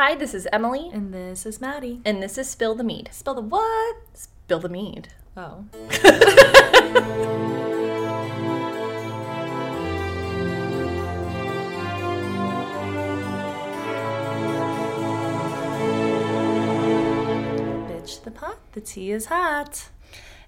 Hi, this is Emily, And this is Maddie. and this is Spill the Mead. Spill the what? Spill the Mead. Oh. Bitch the pot, the tea is hot.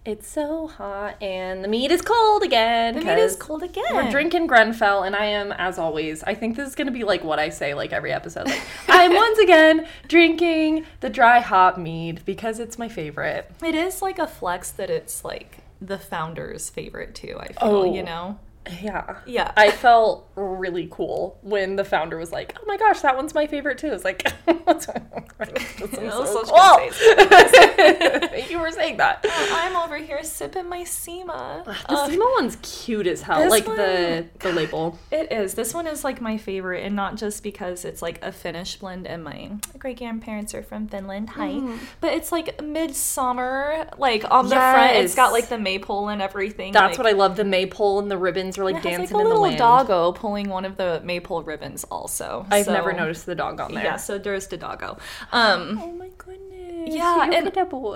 It's so hot, and the mead is cold again. The meat is cold again. We're drinking Groennfell, and I am, as always, I think this is gonna be like what I say like every episode. Like, I'm once again drinking the dry hop mead because it's my favorite. It is like a flex that it's like the founder's favorite too, I feel, Oh. you know? Yeah. Yeah. I felt really cool when the founder was like, "Oh my gosh, that one's my favorite too." It's like, "What's this one's That so was such cool." Thank you for saying that. I'm over here sipping my Sima. The Ugh. Sima one's cute as hell. Like the one- the label. It is. This one is like my favorite, and not just because it's like a Finnish blend, and mine. my great grandparents are from Finland. Hi, Mm. but it's like midsummer. Like on the front, it's got like the maypole and everything. That's like, what I love. The maypole and the ribbons are like It has dancing like a in the little wind. doggo pulling one of the maple ribbons. Also, I've So- never noticed the dog on there. Yeah, so there's the doggo. Um, Oh my goodness. Yeah, and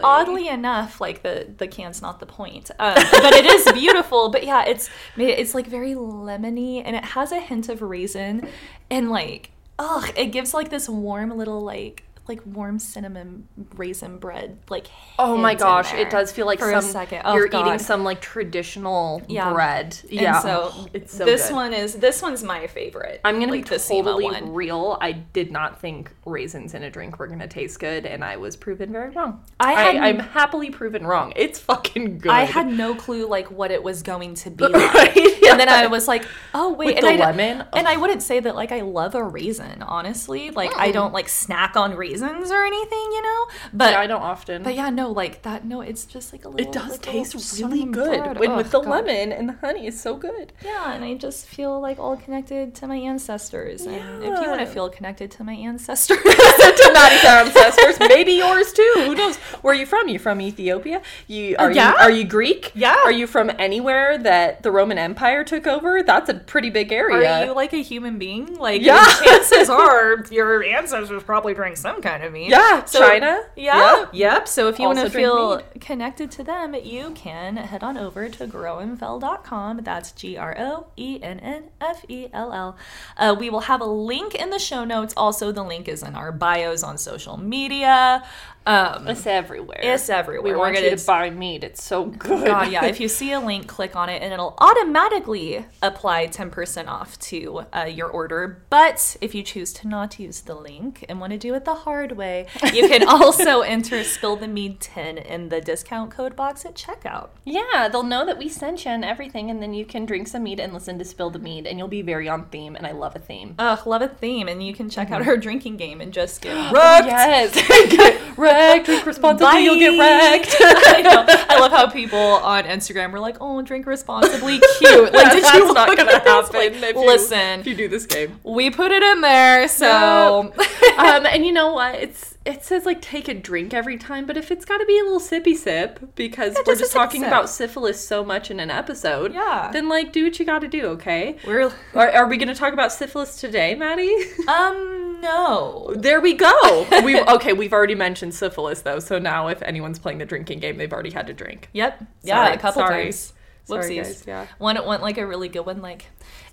oddly enough, like the the can's not the point, um, but it is beautiful. But yeah, it's it's like very lemony, and it has a hint of raisin, and like ugh, it gives like this warm little like like warm cinnamon raisin bread. Like Oh my gosh, it does feel like for some a second. Oh, you're eating some like traditional Yeah. bread. And Yeah, so, it's so this good. one is this one's my favorite. I'm gonna like be totally real. I did not think raisins in a drink were gonna taste good, and I was proven very wrong. I I had- I'm happily proven wrong. It's fucking good. I had no clue like what it was going to be like. right. And then I was like, oh wait, With and the I, lemon? And I wouldn't say that like I love a raisin, honestly. Like I mm. don't like snack on raisins or anything, you know. But yeah, I don't often. but yeah, no, like that. No, it's just like a little. it does like, taste really good bread. when with the God. lemon and the honey is so good. Yeah, and I just feel like all connected to my ancestors. And if you want to feel connected to my ancestors, to Maddie's ancestors, maybe yours too. Who knows? Where are you from? You from Ethiopia? You uh, are Yeah. you are you Greek? Yeah. Are you from anywhere that the Roman Empire took over? That's a pretty big area. are you like a human being? Like Yeah. chances are your ancestors probably drank some kind of meat. yeah, So- China. Yeah. Yep. So if you want to feel connected to them, you can head on over to groennfell.com. That's G R O E N N F E L L. Uh, we will have a link in the show notes. Also, the link is in our bios on social media. Um, It's everywhere. It's everywhere. We We're want gonna- you to buy meat. It's so good. God, yeah. If you see a link, click on it, and it'll automatically apply 10% off to uh, your order. But if you choose to not use the link and want to do it the hard way, you can also enter Spill the Mead 10 in the discount code box at checkout. yeah, they'll know that we sent you and everything, and then you can drink some meat and listen to Spill the Mead, and you'll be very on theme. And I love a theme. Ugh, love a theme, and you can check out our drinking game and just get yes, get wrecked. Drink responsibly. You'll get wrecked. I. I love how people on Instagram were like, "Oh, drink responsibly, cute." Like, did That's you not look gonna happen. Like, you- listen, if you do this game. we put it in there, so um, and you know what? It's it says like take a drink every time, but if it's got to be a little sippy sip because we're just just talking sip. about syphilis so much in an episode, Yeah. then like do what you got to do, okay? we're Are, are we going to talk about syphilis today, Maddie? um no. there we go. We okay. We've already mentioned syphilis though, so now if anyone's playing the drinking game, they've already had to drink. Yep. Yeah, a couple sorry. times. Sorry, guys, yeah. One went like a really good one, like,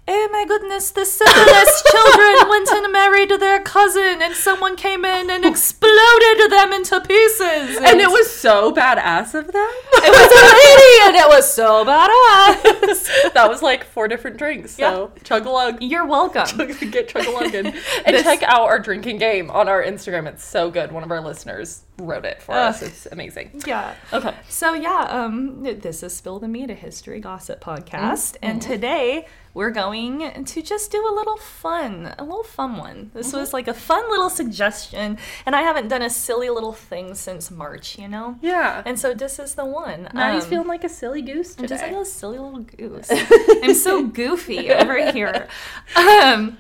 oh my goodness, the syphilis children went and married their cousin, and someone came in and exploded them into pieces. And it was so badass of them. it was a lady, and it was so badass. that was like four different drinks. So chug a lug. You're welcome. get chug a lugging and This- check out our drinking game on our Instagram. It's so good. One of our listeners wrote it for us. It's amazing. Yeah. Okay. So yeah, um, this is Spill the Mead, a history gossip podcast, and Mm-hmm. today we're going to just do a little fun, a little fun one. This Mm-hmm. was like a fun little suggestion, and I haven't done a silly little thing since March, you know. Yeah. And so this is the one. Maddie's Um, feeling like a silly goose I'm today. just like a silly little goose. I'm so goofy over here. Um,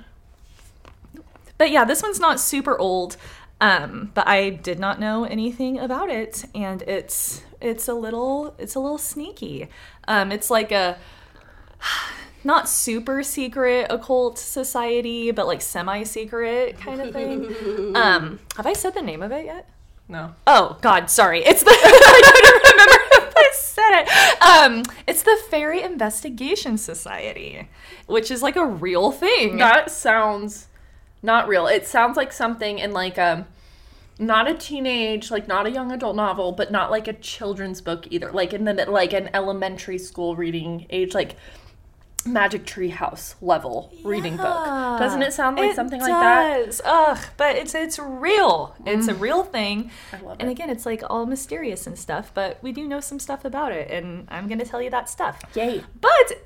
but yeah, this one's not super old. Um, but I did not know anything about it, and it's it's a little it's a little sneaky. Um, it's like a not super secret occult society, but like semi secret kind of thing. um, have I said the name of it yet? No. Oh God, sorry. It's the I couldn't remember if I said it. Um, it's the Fairy Investigation Society, which is like a real thing. That sounds not real. It sounds like something in like um not a teenage, like not a young adult novel, but not like a children's book either. Like in the like an elementary school reading age, like Magic Tree House level reading book. Doesn't it sound like It something like that? Ugh, but it's it's real. It's a real thing. I love and again, it's like all mysterious and stuff, but we do know some stuff about it, and I'm gonna tell you that stuff. Yay. But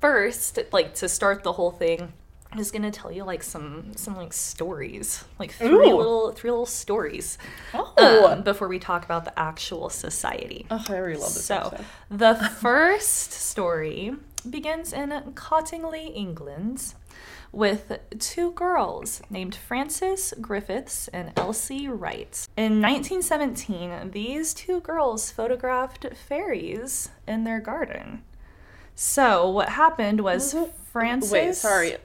first, like to start the whole thing, I'm just gonna tell you like some some like stories, like three Ooh. little three little stories, Oh. um, before we talk about the actual society. oh, I really love this So, episode. the first story begins in Cottingley, England, with two girls named Frances Griffiths and Elsie Wright. In 1917, these two girls photographed fairies in their garden. So, what happened was Frances. Wait, sorry.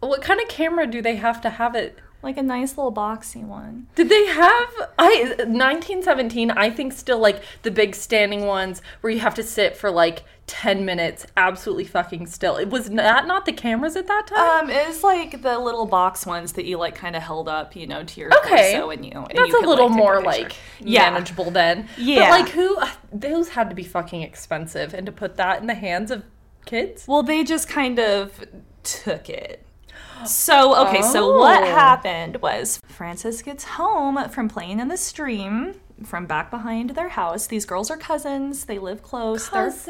What kind of camera do they have to have it? Like a nice little boxy one. Did they have I 1917 I think still like the big standing ones where you have to sit for like 10 minutes absolutely fucking still. It was that not the cameras at that time? Um, it's like the little box ones that you like kind of held up, you know, to your Okay. torso and you. And That's you a could, little like, more picture. like Yeah. manageable then. Yeah. But like who those had to be fucking expensive and to put that in the hands of kids? Well, they just kind of took it. So, okay, so what Oh. happened was Frances gets home from playing in the stream from back behind their house. These girls are cousins. They live close. They're friends.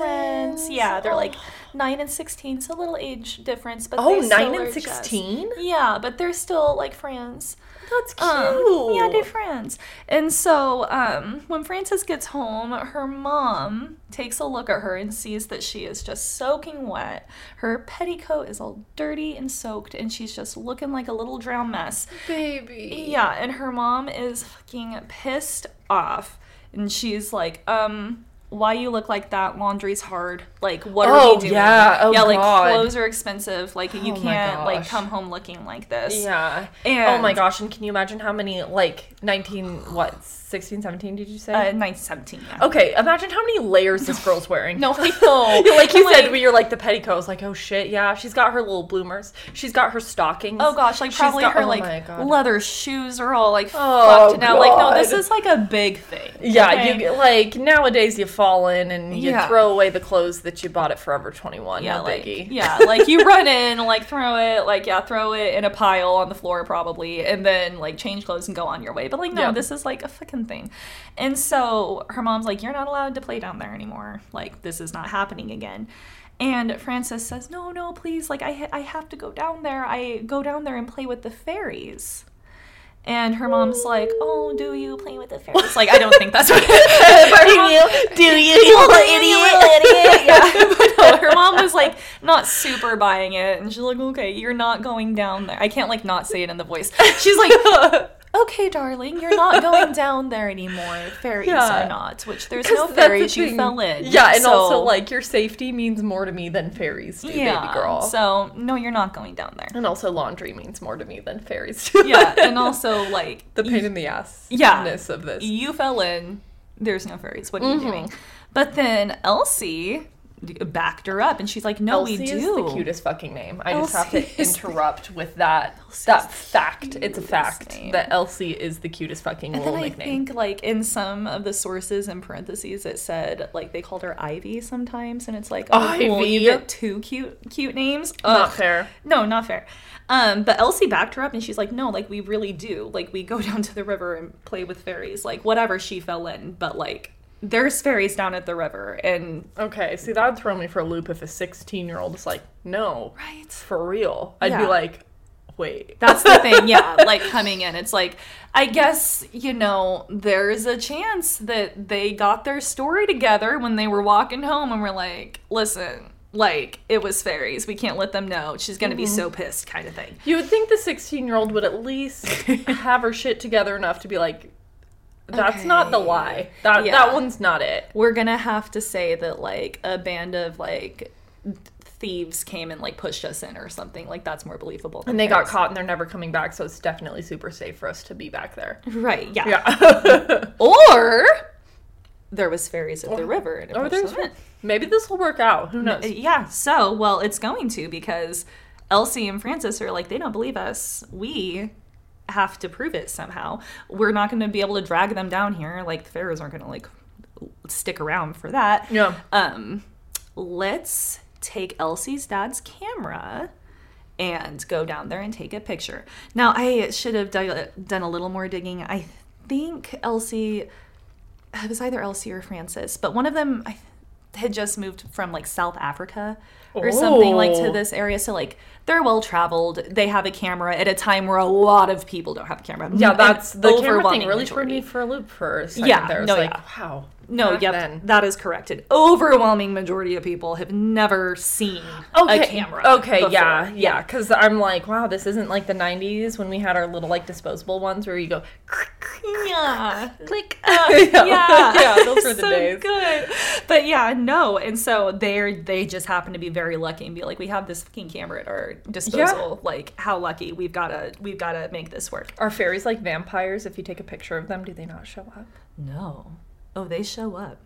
Cousins. Yeah, they're oh. like 9 and 16, so a little age difference, but Oh, they 9 are and 16? Yeah, but they're still like friends. That's cute. Um, yeah, they're friends. And so um, when Frances gets home, her mom takes a look at her and sees that she is just soaking wet. Her petticoat is all dirty and soaked, and she's just looking like a little drowned mess. baby. Yeah, and her mom is fucking pissed off. And she's like, um, why you look like that? Laundry's hard. Like, what are Oh, we doing? yeah. Oh, yeah, like God. clothes are expensive. Like, you Oh, can't like come home looking like this. Yeah. And oh my gosh, and can you imagine how many like 19 what 16 17 did you say? Uh, 1917, yeah. Okay, imagine how many layers this girl's wearing. No, I know. like you I'm said, like- we you're like the petticoats like, oh shit, yeah. She's got her little bloomers. She's got her stockings. Oh gosh, like She's probably got- her oh like leather shoes are all like Oh, fucked now. Like no, this is like a big thing. Yeah, okay? you like nowadays you fall in and you Yeah. throw away the clothes that you bought at Forever 21. yeah, no like biggie. yeah, like you run in, like throw it, like yeah, throw it in a pile on the floor probably, and then like change clothes and go on your way. But like no, Yeah. this is like a fucking thing. And so her mom's like, you're not allowed to play down there anymore. Like this is not happening again. And Frances says, no, no, please, like I ha- I have to go down there. I go down there and play with the fairies. And her mom's like, "Oh, do you play with the fairies?" Like, I don't think that's what. do you? Do you? You little idiot. yeah, but no, her mom was like not super buying it, and she's like, "Okay, you're not going down there." I can't like not say it in the voice. She's like, "Okay, darling, you're not going down there anymore. Fairies Yeah. are not." Which there's no that's the fairies. You fell in. Yeah, and So- also like your safety means more to me than fairies do, yeah, baby girl. So no, you're not going down there. and also laundry means more to me than fairies do. Yeah, and also like the pain in the ass. Yeah. of this. you fell in. There's no fairies. What are Mm-hmm. you doing? But then Elsie backed her up, and she's like, "No, Elsie we do." is the cutest fucking name. I just have to interrupt with that Elsie's that fact. It's a fact name. that Elsie is the cutest fucking And then I nickname. think, like, in some of the sources in parentheses, it said like they called her Ivy sometimes, and it's like, oh, cool, Ivy? you get two cute, cute names. Not fair. No, not fair. Um, but Elsie backed her up, and she's like, no, like we really do. Like we go down to the river and play with fairies. Like whatever she fell in, but like there's fairies down at the river, and Okay, see that would throw me for a loop if a 16 year old is like, no, right. for real. I'd be like, wait. That's the thing, yeah. Like coming in, it's like I guess you know there's a chance that they got their story together when they were walking home, and we're like, listen, like it was fairies. We can't let them know. She's gonna be so mm-hmm. pissed, kind of thing. You would think the 16 year old would at least have her shit together enough to be like, that's not the Okay. lie. That Yeah. that one's not it. We're gonna have to say that like a band of like thieves came and like pushed us in or something. Like that's more believable. And they got caught and they're never coming back, so it's definitely super safe for us to be back there. Right, yeah. Yeah. Or there was fairies of the river and it or there's maybe this will work out. Who knows? Yeah, so, well, it's going to because Elsie and Frances are like, they don't believe us. We have to prove it somehow. We're not going to be able to drag them down here. Like, the pharaohs aren't going to, like, stick around for that. Yeah. Um, let's take Elsie's dad's camera and go down there and take a picture. Now, I should have done, done a little more digging. I think Elsie, it was either Elsie or Frances, but one of them I, had just moved from like South Africa or something like to Oh. this area. So, like, they're well traveled. They have a camera at a time where a lot of people don't have a camera. Yeah, An that's the camera thing really majority. me for a loop for a second Yeah, there. No, like, yeah. wow. No, back yep, then. that is correct. An overwhelming majority of people have never seen Okay. a camera. Okay, before. yeah, yeah. Because I'm like, wow, this isn't like the '90s when we had our little like disposable ones where you go, yeah. click. Uh, yeah, yeah, those were the so days. Good, but yeah, no, and so they're they just happen to be very lucky and be like, we have this fucking camera at our disposal. Like, how lucky we've got to we've got to make this work. Are fairies like vampires? If you take a picture of them, do they not show up? No, oh, they show up,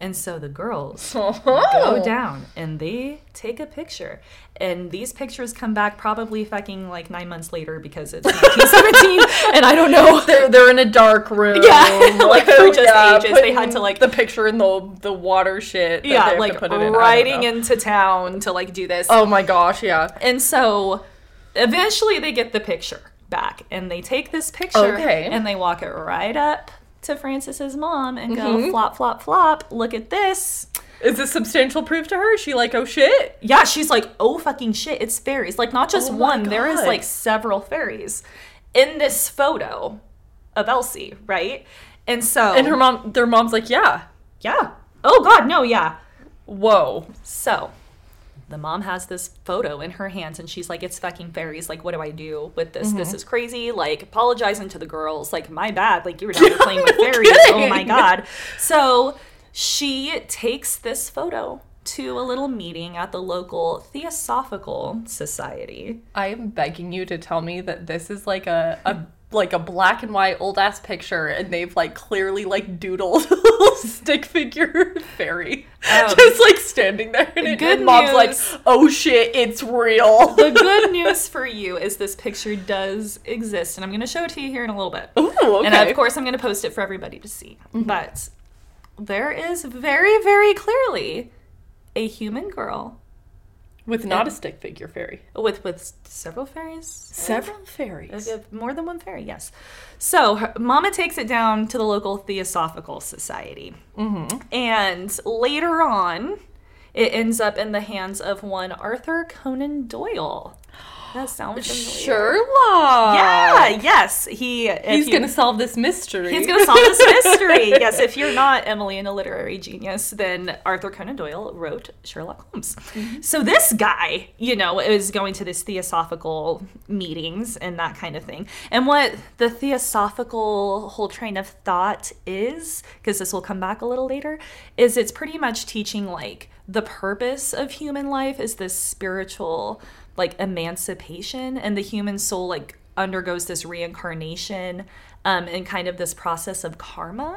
and so the girls Oh, go down and they take a picture. And these pictures come back probably fucking like nine months later because it's 1917 and I don't know. They're they're in a dark room. Yeah, like, for just ages, they had to, like- the picture in the the water shit. that they Yeah, to like put it in. Riding into town to like do this. Oh my gosh, yeah. And so eventually they get the picture back and they take this picture Okay. and they walk it right up to Frances's mom and go Mm-hmm. flop flop flop look at this Is this substantial proof to her? Is she like, oh shit? yeah she's like oh fucking shit it's fairies like not just Oh one there is like several fairies in this photo of Elsie Wright and so And her mom, their mom's like, yeah. yeah oh god no yeah Whoa. So, the mom has this photo in her hands and she's like, It's fucking fairies. Like, what do I do with this? This mm-hmm. is crazy. Like, apologizing to the girls. Like, my bad. Like, you were down there playing with fairies. Oh my God. So, she takes this photo to a little meeting at the local Theosophical Society. I am begging you to tell me that this is like a, a like a black and white old ass picture and they've like clearly like doodled a little stick figure fairy Um, just like standing there and, it, good and mom's like oh shit it's real The good news for you is this picture does exist, and I'm going to show it to you here in a little bit. Ooh, okay. And of course, I'm going to post it for everybody to see. But there is very, very clearly a human girl with not a stick figure fairy with with several fairies. several fairies More than one fairy, yes. So her, Mama takes it down to the local Theosophical Society, mm-hmm. and later on, it ends up in the hands of one Arthur Conan Doyle. That sounds familiar. Sherlock Yeah. Yes. He. he's you- gonna solve this mystery He's going to solve this mystery. yes, if you're not Emily and a literary genius, then Arthur Conan Doyle wrote Sherlock Holmes. Mm-hmm. So this guy, you know, is going to this theosophical meetings and that kind of thing. And what the theosophical whole train of thought is, because this will come back a little later, is it's pretty much teaching like the purpose of human life is this spiritual like emancipation and the human soul like undergoes this reincarnation um, and kind of this process of karma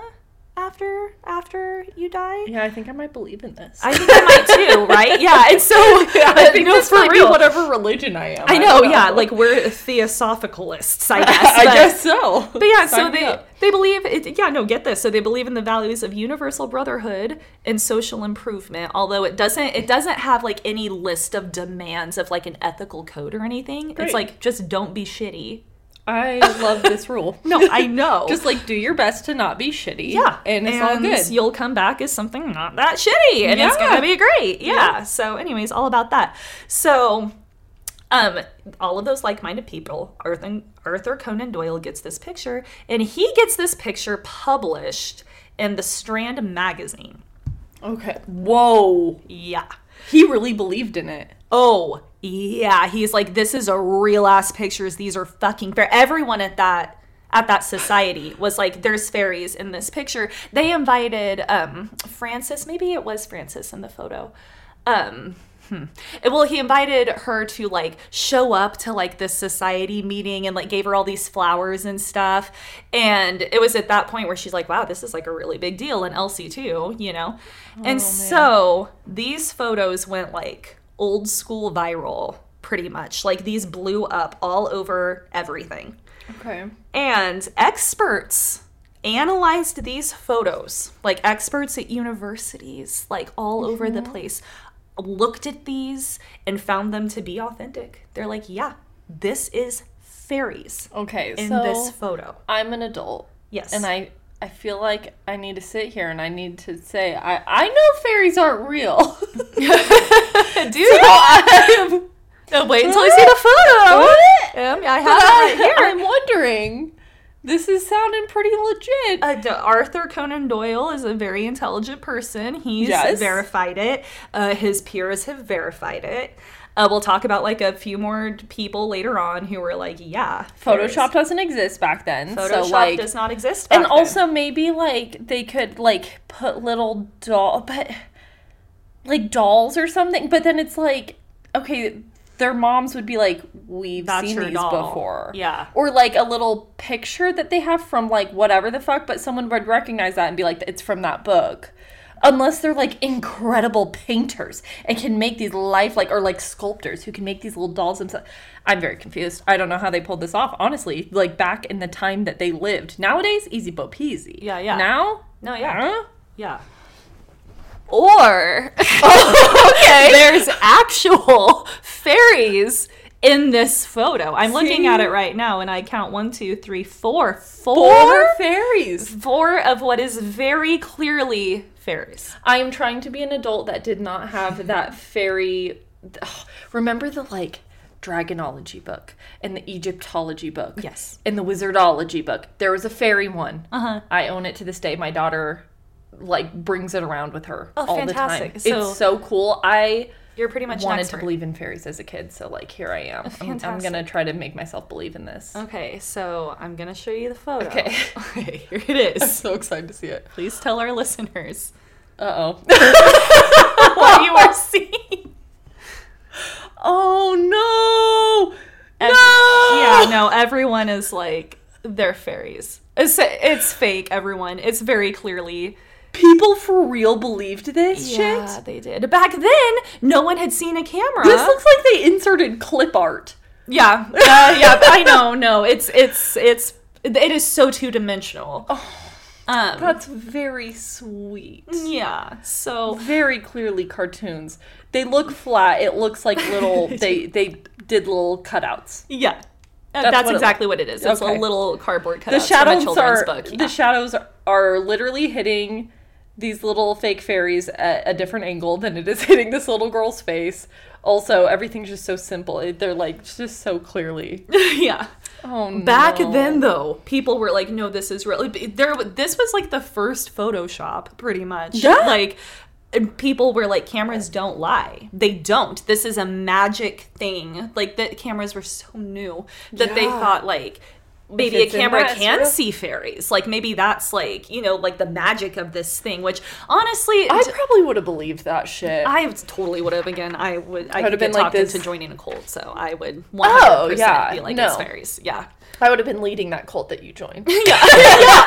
after after you die. yeah i think i might believe in this I think I might too, right? Yeah, and so yeah, i think no, this for real. whatever religion i am I know, don't yeah, like we're theosophicalists, I guess. i but- guess so But yeah, so Sign me they up. they believe it, yeah, no, get this. So they believe in the values of universal brotherhood and social improvement, although it doesn't it doesn't have like any list of demands of like an ethical code or anything. Great. It's like just don't be shitty. I love this rule. No, I know. Just like do your best to not be shitty. yeah, And it's all good. You'll come back as something not that shitty, and it's gonna be great. Yeah. Yeah. So, anyways, all about that. So, um, all of those like-minded people, Arthur, Arthur Conan Doyle gets this picture, and he gets this picture published in the Strand magazine. Okay. Whoa. Yeah. He really believed in it. Oh, yeah. He's like, this is a real ass pictures. These are fucking fair. Everyone at that at that society was like, there's fairies in this picture. They invited um Frances, maybe it was Frances in the photo. Um well he invited her to like show up to like this society meeting and like gave her all these flowers and stuff and it was at that point where she's like wow this is like a really big deal and elsie too you know and so these photos went like old school viral pretty much like these blew up all over everything Okay. and experts analyzed these photos, like experts at universities, like all over the mm-hmm. place, looked at these and found them to be authentic. They're like, yeah, this is fairies Okay. in so this photo. I'm an adult. Yes. And I I feel like I need to sit here and I need to say I I know fairies aren't real. do you? Uh, wait until you see the photo. What? Um, I have it right here. I'm wondering. This is sounding pretty legit. Uh, D- Arthur Conan Doyle is a very intelligent person. He's Yes. verified it. Uh, his peers have verified it. Uh, we'll talk about like a few more people later on who were like, yeah. Photoshop doesn't exist back then. Photoshop so like does not exist. and then. And also maybe like they could like put little doll but like dolls or something but then it's like okay their moms would be like we've That's seen these doll." before Yeah. or like a little picture that they have from like whatever the fuck but someone would recognize that and be like it's from that book unless they're like incredible painters and can make these life like or like sculptors who can make these little dolls themselves i'm very confused i don't know how they pulled this off honestly like back in the time that they lived nowadays easy bo peasy Yeah, yeah. now No, yeah. Huh? Yeah. Or oh, okay, there's actual fairies in this photo. I'm looking at it right now, and I count one, two, three, four, four four, fairies four of what is very clearly fairies. I am trying to be an adult that did not have that fairy. ugh, remember the like dragonology book and the Egyptology book? Yes. And the wizardology book. There was a fairy one. Uh huh. I own it to this day. My daughter like brings it around with her Oh, all fantastic. the time. So- it's so cool. I You're pretty much an wanted to believe in fairies as a kid, so like here I am. I'm, I'm gonna try to make myself believe in this. Okay, so I'm gonna show you the photo. Okay. Okay, here it is. I'm so excited to see it. Please tell our listeners Uh oh. what you are seeing. oh no! No! Yeah, no, everyone is like they're fairies. It's it's fake, everyone. It's very clearly People for real believed this Yeah, shit? they did. Back then, no one had seen a camera. This looks like they inserted clip art. yeah, uh, yeah. I know. No, it's it's it's it is so two dimensional. um, That's very sweet. yeah. So Very clearly cartoons. They look flat. It looks like little they they did little cutouts. yeah, Uh, That's that's, what it exactly what it is. It's Okay. a little cardboard cutout The shadows from a children's are book. Yeah. the shadows are literally hitting these little fake fairies at a different angle than it is hitting this little girl's face. Also, everything's just so simple. It- They're like just so clearly. yeah. Oh no. Back then, though, people were like, "No, this is really." There, this was like the first Photoshop, pretty much. Yeah. Like, people were like, "Cameras don't lie. They don't. This is a magic thing." Like, the cameras were so new that they thought like. Maybe a camera that, can real. see fairies. Like maybe that's like you know like the magic of this thing. Which honestly, I d- probably would have believed that shit. I totally would have. Again, I would. I Would've been get like this- into joining a cult, so I would oh, one hundred Oh, yeah, percent be like no. it's fairies. Yeah. I would have been leading that cult that you joined. yeah. yeah.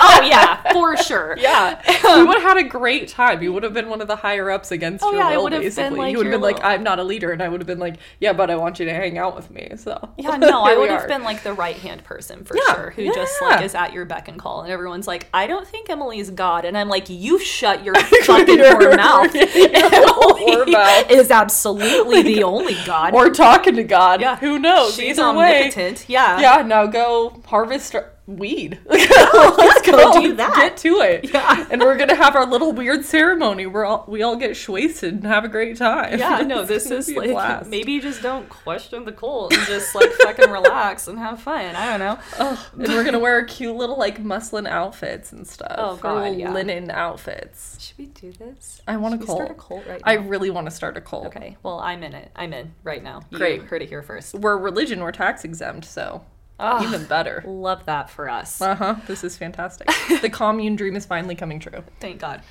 Oh yeah, for sure. Yeah, you would have had a great time. You would have been one of the higher ups against Oh, your yeah, I will, would have been, basically. like, you would have been like, "I'm not a leader," and I would have been like, "Yeah, but I want you to hang out with me." So Yeah, no, I would have been like the right hand person for Yeah, sure, who just like is at your beck and call, and everyone's like, "I don't think Emily's God," and I'm like, "You shut your fucking whore mouth." Emily mouth. is absolutely the only God. or talking to God. Yeah. who knows? She's Either way, omnipotent. Yeah. yeah. Now go harvest weed. let's go do that. Get to it. Yeah. and we're gonna have our little weird ceremony where all, we all get wasted and have a great time. Yeah, no, this is like maybe you just don't question the cult and just like fucking relax and have fun. I don't know. Ugh, and we're gonna wear cute little like muslin outfits and stuff. Oh, God, yeah. linen outfits. Should we do this? I want we start a cult right now. I really want to start a cult. Okay, well, I'm in it. I'm in right now. You Great. heard it here first. We're religion. We're tax exempt, so Ah. Even better. Love that for us. Uh huh. This is fantastic. the commune dream is finally coming true. Thank God.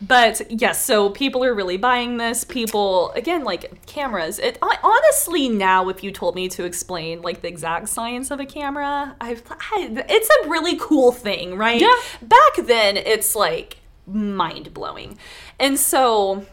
But yes, so people are really buying this. People, again, like cameras. It I, honestly now, if you told me to explain like the exact science of a camera, I've I, it's a really cool thing, right? Yeah. Back then, it's like mind blowing, and so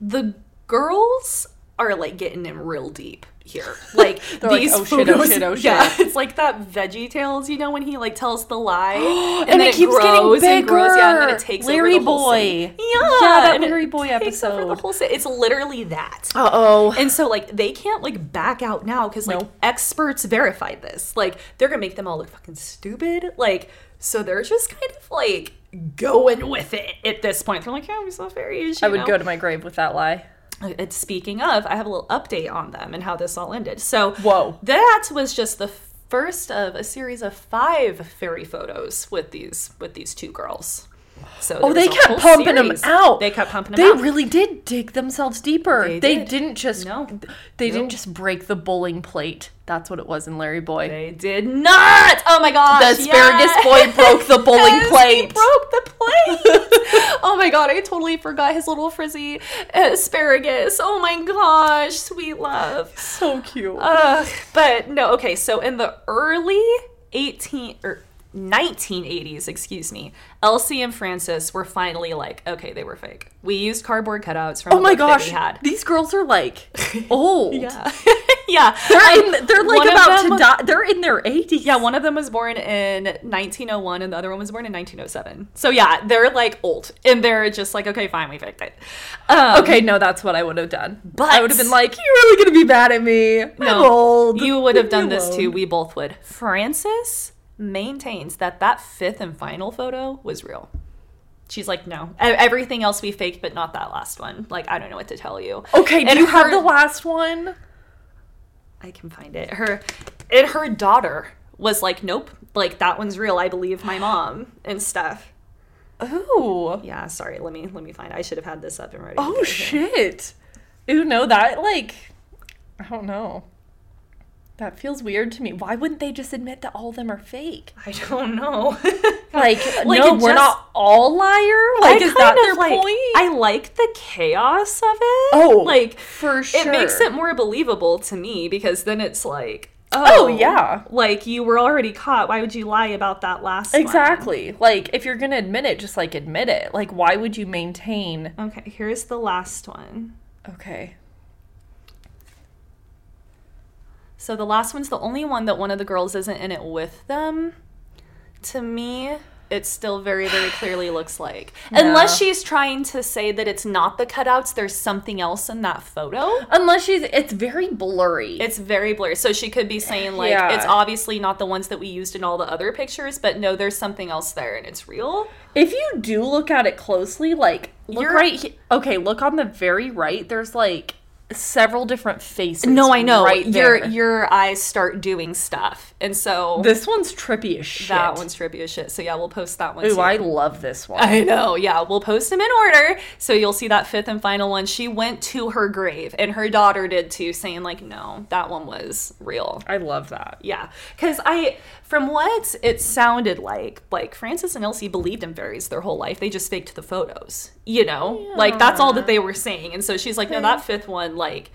the girls are like getting in real deep here. Like They're like, these "Oh shit, oh shit, oh shit." Yeah, it's like that Veggie Tales, you know, when he like tells the lie and, And then it keeps getting grows and grows, yeah, and then bigger. it takes Larry over the whole Boy. city. Yeah, Yeah, that Larry Boy episode. The whole city. It's literally that. Uh oh. And so like they can't like back out now because like No. experts verified this. Like they're gonna make them all look fucking stupid. Like so they're just kind of like going with it at this point. They're like, yeah, we saw fairies. I would know? go to my grave with that lie. It's speaking of, I have a little update on them and how this all ended. So Whoa. that was just the first of a series of five fairy photos with these with these two girls. So Oh, they kept pumping them out. They kept pumping them They out. really did dig themselves deeper. They They, did. didn't just No. They didn't just break the bowling plate. That's what it was in Larry Boy. They did not. Oh my gosh! The asparagus yes! boy broke the bowling Yes, plate. He broke the plate. oh my god! I totally forgot his little frizzy asparagus. Oh my gosh, sweet love. so cute. Ugh, but no, okay, so in the early 18 or 1980s, excuse me, Elsie and Frances were finally like, okay, they were fake. We used cardboard cutouts from oh my gosh. we had. These girls are like old. Yeah. yeah. They're, in, they're like about to die. They're in their 80s. Yeah, one of them was born in 1901 and the other one was born in 1907. So yeah, they're like old and they're just like, okay, fine, we faked it. Um, Okay, no, that's what I would have done. But- I would have been like, "You're really gonna be mad at me? I'm No, old. you would have done this alone." too. We both would. Frances maintains that that fifth and final photo was real. She's like, no, everything else we faked, but not that last one. Like, I don't know what to tell you. Okay, do And you have the last one? I can find it. Her, and her daughter was like, nope, like that one's real. I believe my mom and stuff. Oh. Yeah, sorry. Let me let me find. I should have had this up and ready. Oh to go here. shit. Ooh, no, that like I don't know. That feels weird to me. Why wouldn't they just admit that all of them are fake? I don't know. Like, Like, no, we're just- not all liar. Like, I is that their like, point? I like the chaos of it. Oh, like for sure. it makes it more believable to me because then it's like, Oh, oh, yeah. like you were already caught. Why would you lie about that last one? exactly. Like, if you're gonna admit it, just like admit it. Like, why would you maintain? Okay, here's the last one. Okay. So the last one's the only one that one of the girls isn't in it with them. To me, it still very, very clearly looks like. Unless she's trying to say that it's not the cutouts, there's something else in that photo. Unless she's, it's very blurry. It's very blurry. So she could be saying, like, Yeah. it's obviously not the ones that we used in all the other pictures, but no, there's something else there and it's real. If you do look at it closely, like look You're- right. He- okay, look on the very right. There's like several different faces. No, I know. Right your there. your eyes start doing stuff. And so This one's trippy as shit. that one's trippy as shit. So yeah, we'll post that one Ooh, too. I love this one. I know, yeah. We'll post them in order. So you'll see that fifth and final one. She went to her grave, and her daughter did too, saying, like, no, that one was real. I love that. Yeah. Because I, from what it sounded like, like Frances and Elsie believed in fairies their whole life. They just faked the photos, you know? Like, that's all that they were saying. And so she's like, no, that fifth one, like,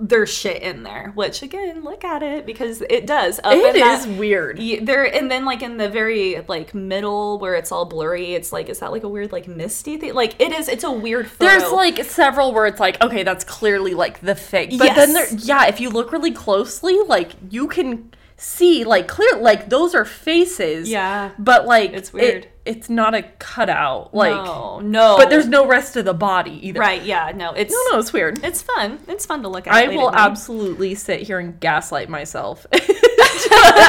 there's shit in there. Which, again, look at it because it does. Up It is that- weird. yeah, there and then like in the very like middle where it's all blurry, it's like is that like a weird like misty thing? Like it is. It's a weird. Photo. There's like several where it's like, okay, that's clearly like the fake. But then there, yeah, if you look really closely, like you can see like clear, like those are faces. Yeah. But like It's it- weird. it's not a cutout. Like, no, no. but there's no rest of the body either. right. Yeah, no. It's No, no, it's weird. It's fun. It's fun to look at. I will absolutely sit here and gaslight myself.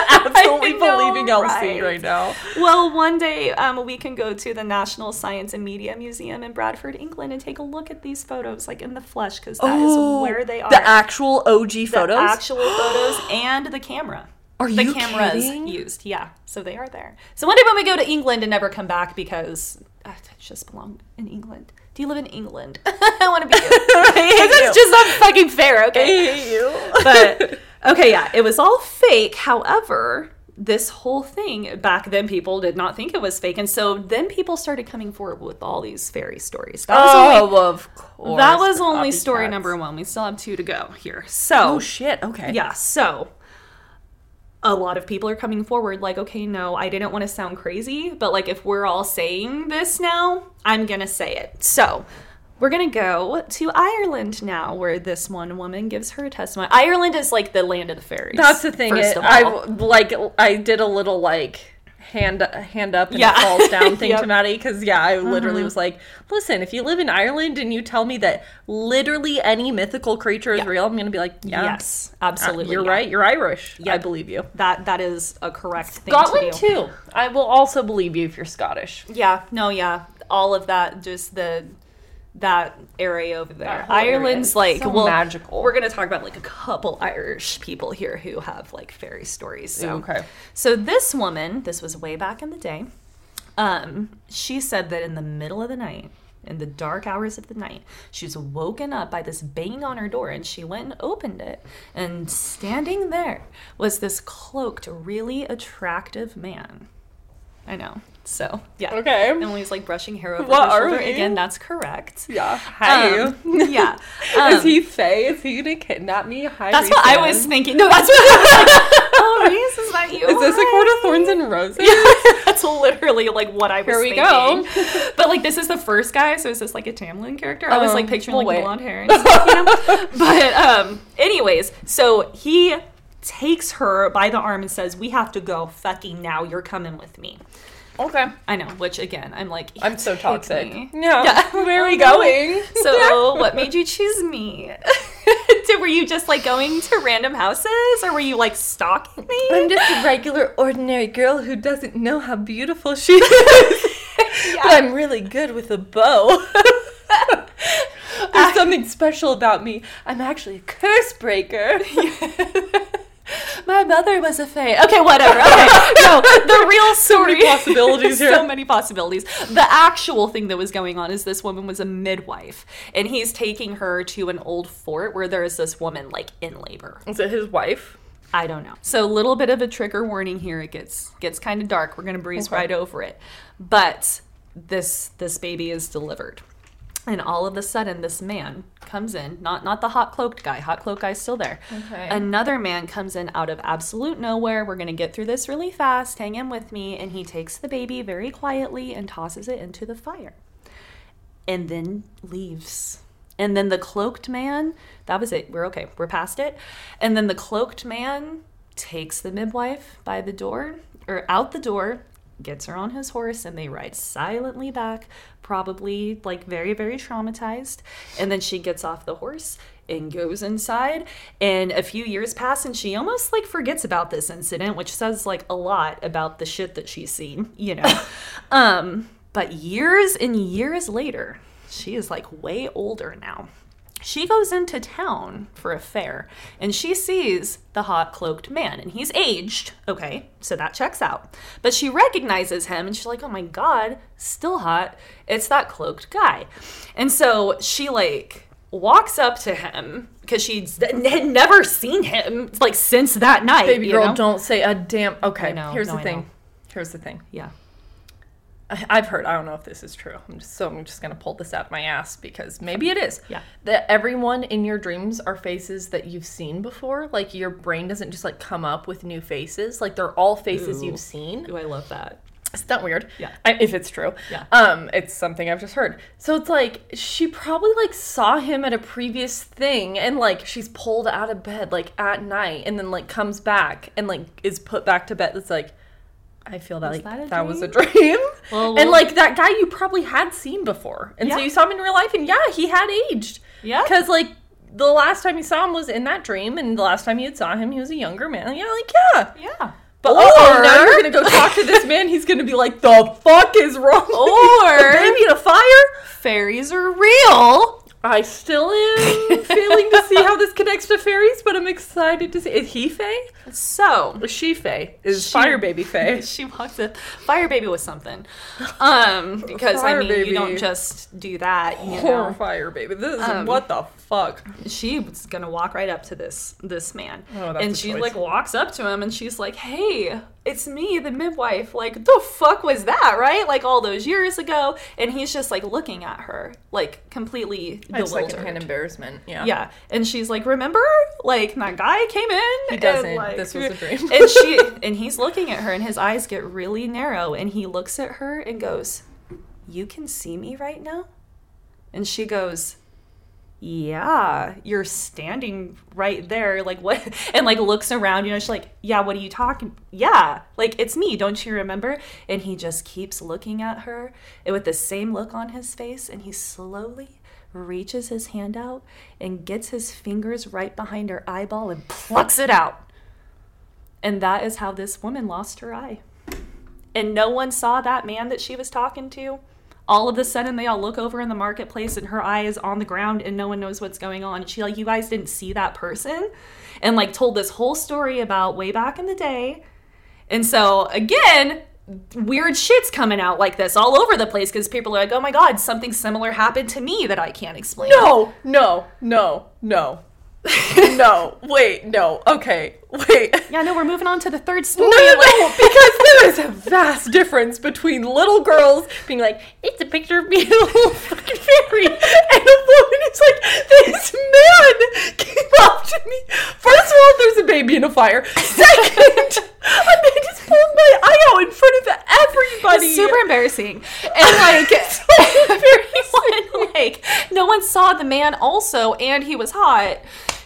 absolutely know, believing Elsie right? right now. Well, one day um, we can go to the National Science and Media Museum in Bradford, England, and take a look at these photos, like in the flesh, because that is where they are. Oh, The actual OG The photos. actual photos and the camera. Are the you cameras kidding? used. Yeah, so they are there. So one day when we go to England and never come back because uh, it just belong in England. Do you live in England? I want to be you. I hate just not fucking fair, okay? I hate you. But Okay, yeah, it was all fake. However, this whole thing back then people did not think it was fake, and so then people started coming forward with all these fairy stories. That was only, Oh, of course. that was only story number one. We still have two to go here. So Oh shit. Okay. yeah, so a lot of people are coming forward like, okay, no, I didn't want to sound crazy, but like if we're all saying this now, I'm gonna say it. So we're gonna go to Ireland now, where this one woman gives her testimony. Ireland is like the land of the fairies. That's the thing. It, I like. I did a little like hand hand up and Yeah. falls down thing Yep. Mm-hmm. to Maddie because yeah, I literally was like, listen, if you live in Ireland and you tell me that literally any mythical creature is Yeah. real, I'm gonna be like, yeah, yes, uh, absolutely. you're yeah. right. You're Irish. Yeah. I believe you. That that is a correct thing Scotland to do. too. I will also believe you if you're Scottish. Yeah, no, yeah, all of that, just the that area over there. Area Ireland's like so well, magical. We're gonna talk about like a couple Irish people here who have like fairy stories. So, Okay. so this woman, this was way back in the day. Um, she said that in the middle of the night, in the dark hours of the night, she was woken up by this banging on her door, and she went and opened it, and standing there was this cloaked, really attractive man. I know. So yeah. Okay. Emily's like brushing hair over What her shoulder. Again, that's correct. Yeah. Hi. Um, yeah. is Um, he fae? Is he gonna kidnap me? Hi. That's what I was thinking. No, that's what I was like. Oh, Rhys, is that you? Is this a court of thorns and roses? Yeah, that's literally like what I was Here we thinking. go. But like this is the first guy, so is this like a Tamlin character? I was like Um, picturing we'll like wait. blonde hair and stuff, you know? But um anyways, so he takes her by the arm and says, We have to go fucking now, you're coming with me. Okay. I know, which again, I'm like I'm so toxic. me." Yeah. Yeah. Where are we going? So, what made you choose me? Did, were you just like going to random houses or were you like stalking me? I'm just a regular, ordinary girl who doesn't know how beautiful she is. But I'm really good with a bow. There's something special about me. I'm actually a curse breaker. My mother was a fae. Okay, whatever. Okay, no, the real story. many possibilities here. so many possibilities. The actual thing that was going on is this woman was a midwife, and he's taking her to an old fort where there is this woman like in labor. Is it his wife? I don't know. So a little bit of a trigger warning here. It gets gets kind of dark. We're gonna breeze Okay. right over it. But this this baby is delivered. And all of a sudden this man comes in, not not the hot cloaked guy. Hot cloaked guy's still there. Okay. Another man comes in out of absolute nowhere. We're gonna get through this really fast. Hang in with me. And he takes the baby very quietly and tosses it into the fire. And then leaves. And then the cloaked man, that was it. We're okay. We're past it. And then the cloaked man takes the midwife by the door or out the door, gets her on his horse, and they ride silently back, probably like very, very traumatized. And then she gets off the horse and goes inside. And a few years pass, and she almost like forgets about this incident, which says like a lot about the shit that she's seen, you know. um, but years and years later, she is like way older now. She goes into town for a fair and she sees the hot cloaked man and he's aged. Okay, so that checks out. But she recognizes him and she's like, oh my god, still hot. It's that cloaked guy. And so she like walks up to him because she had never seen him like since that night. Baby girl, know? don't say a damn. Okay, know, here's no, the I thing. know. Here's the thing. Yeah. I've heard. I don't know if this is true. I'm just, so I'm just gonna pull this out of my ass because maybe it is. Yeah. That everyone in your dreams are faces that you've seen before. Like your brain doesn't just like come up with new faces. Like they're all faces Ooh. you've seen. Ooh, I love that. It's not weird. Yeah. I, if it's true. Yeah. Um, it's something I've just heard. So it's like she probably like saw him at a previous thing and like she's pulled out of bed like at night and then like comes back and like is put back to bed. It's like I feel that Was like that that was a dream? dream. Well, and like that guy you probably had seen before. And so you saw him in real life and yeah, he had aged. Yeah. Cuz like the last time you saw him was in that dream and the last time you had saw him he was a younger man. Yeah, like yeah. Yeah. But Or- oh, now you're gonna go talk to this man. He's gonna be like, "The fuck is wrong?" Or- baby in a fire. Fairies are real. I still am failing to see how this connects to fairies, but I'm excited to see. Is he fae? So she fae? Is She- Fire Baby fae? she walks up. Fire baby was something. Um, because Fire I mean, baby. you don't just do that. You Poor know, Fire Baby. This is Um, what the fuck. She's gonna walk right up to this this man, Oh, that's and she choice. like walks up to him, and she's like, "Hey, it's me, the midwife. Like, the fuck was that, right? Like all those years ago." And he's just like looking at her, like completely That's bewildered. secondhand embarrassment. Yeah. Yeah, and she's like, "Remember, like that guy came in." He doesn't. like- This was a dream. and she and he's looking at her, and his eyes get really narrow, and he looks at her and goes, "You can see me right now," and she goes. Yeah, you're standing right there. Like what? And like looks around. You know, she's like, "Yeah, what are you talking? Yeah, like it's me. Don't you remember?" And he just keeps looking at her, and with the same look on his face, and he slowly reaches his hand out and gets his fingers right behind her eyeball and plucks it out. And that is how this woman lost her eye. And no one saw that man that she was talking to. All of a sudden, they all look over in the marketplace and her eye is on the ground and no one knows what's going on. She, like, you guys didn't see that person. And, like, told this whole story about way back in the day. And so, again, weird shit's coming out like this all over the place because people are like, oh my god, something similar happened to me that I can't explain. No, no, no, no. no, wait, no. Okay, wait. Yeah, no, we're moving on to the third story. No, no, no, because there is a vast difference between little girls being like, it's a picture of me and a little fucking fairy, and a woman who's like, this man came up to me. First of all, there's a baby in a fire. Second, a man just pulled my eye out in front of everybody. It's super embarrassing. And like everyone, like no one saw the man also, and he was hot.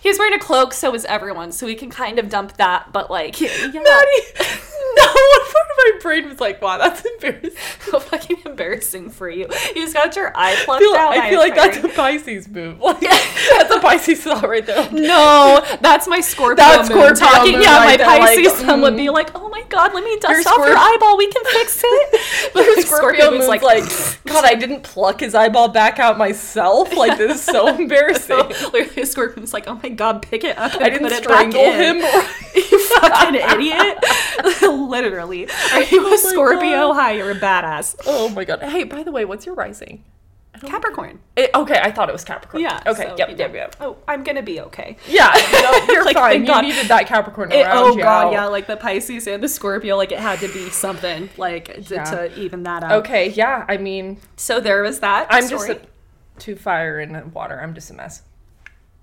He was wearing a cloak, so was everyone. So we can kind of dump that, but like, yeah, Madi, no, one part of my brain was like, wow, that's embarrassing. so fucking embarrassing for you. You just got your eye I plucked feel, out. I feel like that's a Pisces move. Like, that's a Pisces thought right there. No, that's my Scorpio That's Scorpio talking. yeah, right my there, like, Pisces would mm. be like, "Oh my god, let me dust Your off your eyeball. We can fix it." But Your my Scorpio moon's moon's like, God, I didn't pluck his eyeball back out myself. Like, this is so embarrassing. Literally, Scorpion's like, "Oh my god, pick it up and I didn't put strangle in." him. You fucking idiot. Literally. Are you Oh a Scorpio? God. Hi, you're a badass. oh my god. Hey, by the way, what's your rising? Capricorn. It, okay, I thought it was Capricorn. Yeah. Okay. so, yep. you Yep. know. Yep. Oh, I'm gonna be okay. Yeah. No, you're Like, fine. You God. needed that Capricorn It- around oh you. god, yeah, like the Pisces and the Scorpio, like it had to be something like to, Yeah. to even that out. Okay. Yeah. I mean, So there was that. I'm story. just a, two fire and water. I'm just a mess.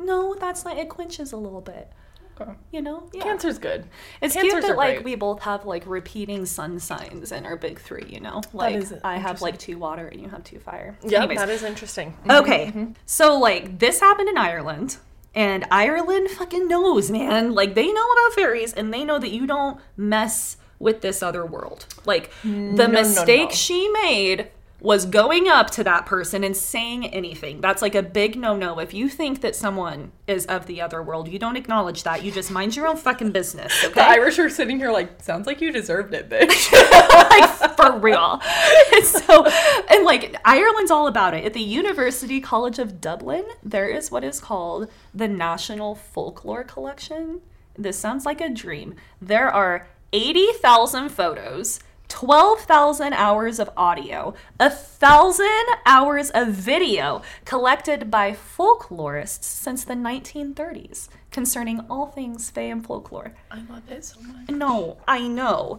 No, that's not. It quenches a little bit. Okay. You know, yeah. Cancer's good. It's Cancers cute that like great. we both have like repeating sun signs in our big three. You know, like is I have like two water and you have two fire. Yeah, that is interesting. Okay, mm-hmm, mm-hmm. so like this happened in Ireland, and Ireland fucking knows, man. Like they know about fairies, and they know that you don't mess with this other world. Like the no, mistake no. she made was going up to that person and saying anything. That's like a big no-no. If you think that someone is of the other world, you don't acknowledge that. You just mind your own fucking business, The? Irish are sitting here like, sounds like you deserved it, bitch. like for real. And so, and like Ireland's all about it. At the University College of Dublin, there is what is called the National Folklore Collection. This sounds like a dream. There are 80,000 photos. 12,000 hours of audio, a thousand hours of video collected by folklorists since the 1930s concerning all things fae and folklore. I love it so much. No, I know.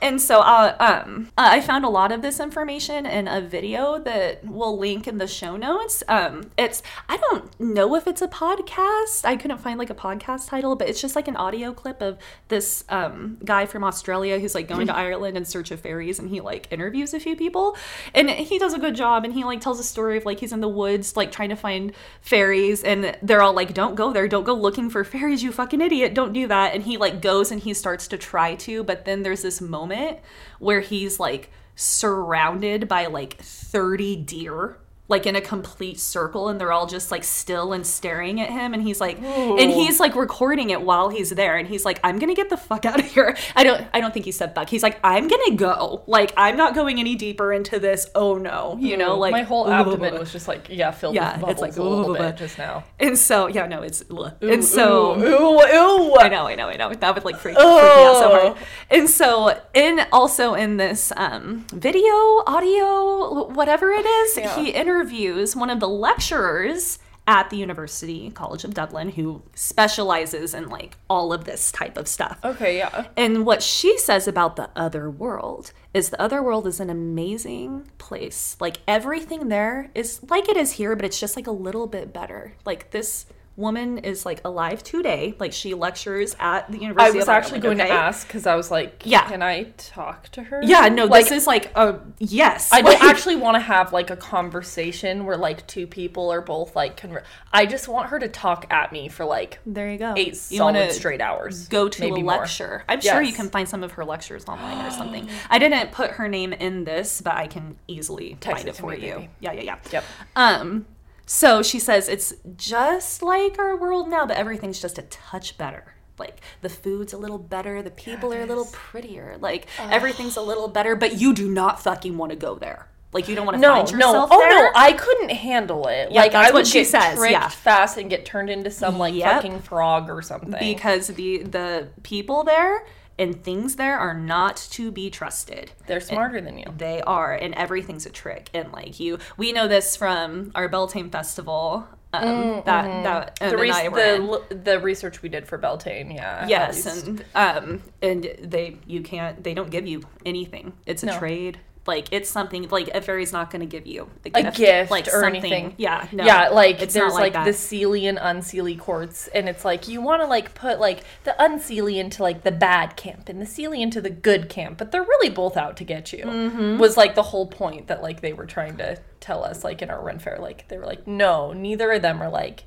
And so uh, um, uh, I found a lot of this information in a video that we'll link in the show notes. Um, it's I don't know if it's a podcast. I couldn't find like a podcast title, but it's just like an audio clip of this um, guy from Australia who's like going to Ireland in search of fairies, and he like interviews a few people, and he does a good job. And he like tells a story of like he's in the woods like trying to find fairies, and they're all like, "Don't go there. Don't go looking for fairies, you fucking idiot. Don't do that." And he like goes and he starts to try to, but then there's this moment where he's like surrounded by like 30 deer like in a complete circle and they're all just like still and staring at him and he's like and he's like recording it while he's there and he's like i'm gonna get the fuck out of here i don't i don't think he said fuck he's like i'm gonna go like i'm not going any deeper into this oh no you know like my whole abdomen was just like yeah filled Yeah, with it's like, a little ooh, bit just now. and so yeah no it's ugh. and so ooh, ooh, ooh. I know, I know, I know. That would like freak, freak me out so hard. And so, in also in this um, video, audio, whatever it is, Yeah. he interviews one of the lecturers at the University College of Dublin who specializes in like all of this type of stuff. Okay, yeah. And what she says about the other world is the other world is an amazing place. Like everything there is like it is here, but it's just like a little bit better. Like this woman is like alive today. Like she lectures at the University. I was actually going to ask because I was like, Yeah. can I talk to her? Yeah, no, like, this is like a yes. I Like- don't actually want to have like a conversation where like two people are both like conver- I just want her to talk at me for like There you go. eight You solid straight hours. Go to maybe a more. lecture. I'm sure you can find some of her lectures online or something. I didn't put her name in this, but I can easily Text find it it for me, you. maybe. Yeah, yeah, yeah. Yep. Um, so she says it's just like our world now, but everything's just a touch better. Like the food's a little better, the people are a little prettier, like everything's a little better, but you do not fucking want to go there. Like you don't want to No, find no. yourself Oh there. no, I couldn't handle it. Yeah, like that's I would what she get says, tricked yeah. fast and get turned into some like Yep. fucking frog or something. because the the people there and things there are not to be trusted. They're smarter than you. They are, and everything's a trick. And like you, we know this from our Beltane festival. Um, that that Mm, The, re- and I were in. the, the research we did for Beltane, yeah. Yes, and um, and they you can't they don't give you anything. It's a No. trade. Like it's something like a fairy's not going to give you a gift like or something. anything. Yeah, no, yeah, like there's not like, the Seelie and Unseelie quartz, and it's like you want to like put like the Unseelie into like the bad camp and the Seelie into the good camp, but they're really both out to get you. Mm-hmm. Was like the whole point that like they were trying to tell us like in our run fair. Like they were like, no, neither of them are like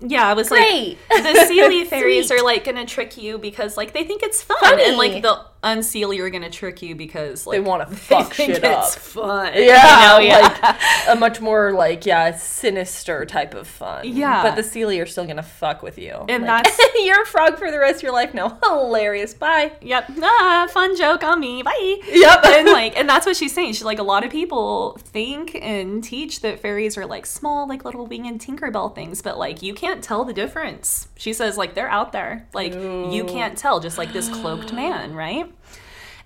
Yeah, I was Great. like, the Seelie fairies are like gonna trick you because like they think it's fun, Funny. and like the Unseelie are gonna trick you because like they want to fuck shit it's up. fun. Yeah, You know, yeah. like a much more like yeah sinister type of fun. Yeah. but the Seelie are still gonna fuck with you, And Like, that's- you're a frog for the rest of your life No, Hilarious. Bye. Yep. Ah, fun joke on me. Bye. Yep. and like, and that's what she's saying. She's like, a lot of people think and teach that fairies are like small, like little winged Tinkerbell things, but like you can't tell the difference. She says like they're out there, like you can't tell, just like this cloaked man, right?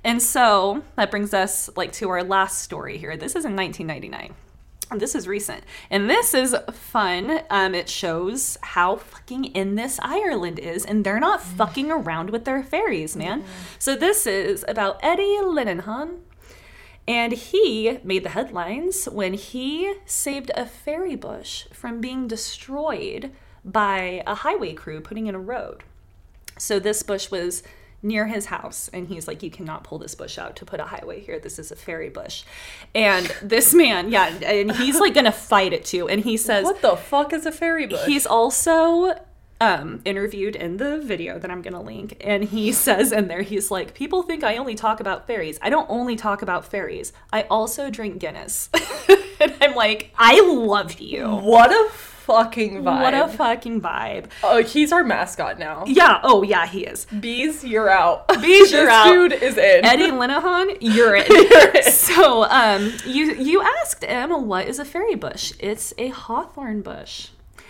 And so that brings us like to our last story here. This is in 1999. This is recent. And this is fun. Um, it shows how fucking in this Ireland is, and they're not fucking around with their fairies, man. So this is about Eddie Lenihan. And he made the headlines when he saved a fairy bush from being destroyed by a highway crew putting in a road. So this bush was near his house, and he's like, "You cannot pull this bush out to put a highway here. This is a fairy bush." And this man, yeah, and he's like gonna fight it too. And he says What the fuck is a fairy bush? he's also um, interviewed in the video that I'm gonna link, and he says in there, he's like, "People think I only talk about fairies. I don't only talk about fairies. I also drink Guinness." and I'm like, "I love you." what a fucking vibe. What a fucking vibe. oh, he's our mascot now. Yeah. Oh, yeah, he is. Bees, you're out. Bees, you're this out. dude is in. Eddie Lenihan, you're in. You're in. So, um, you you asked him what is a fairy bush? It's a hawthorn bush.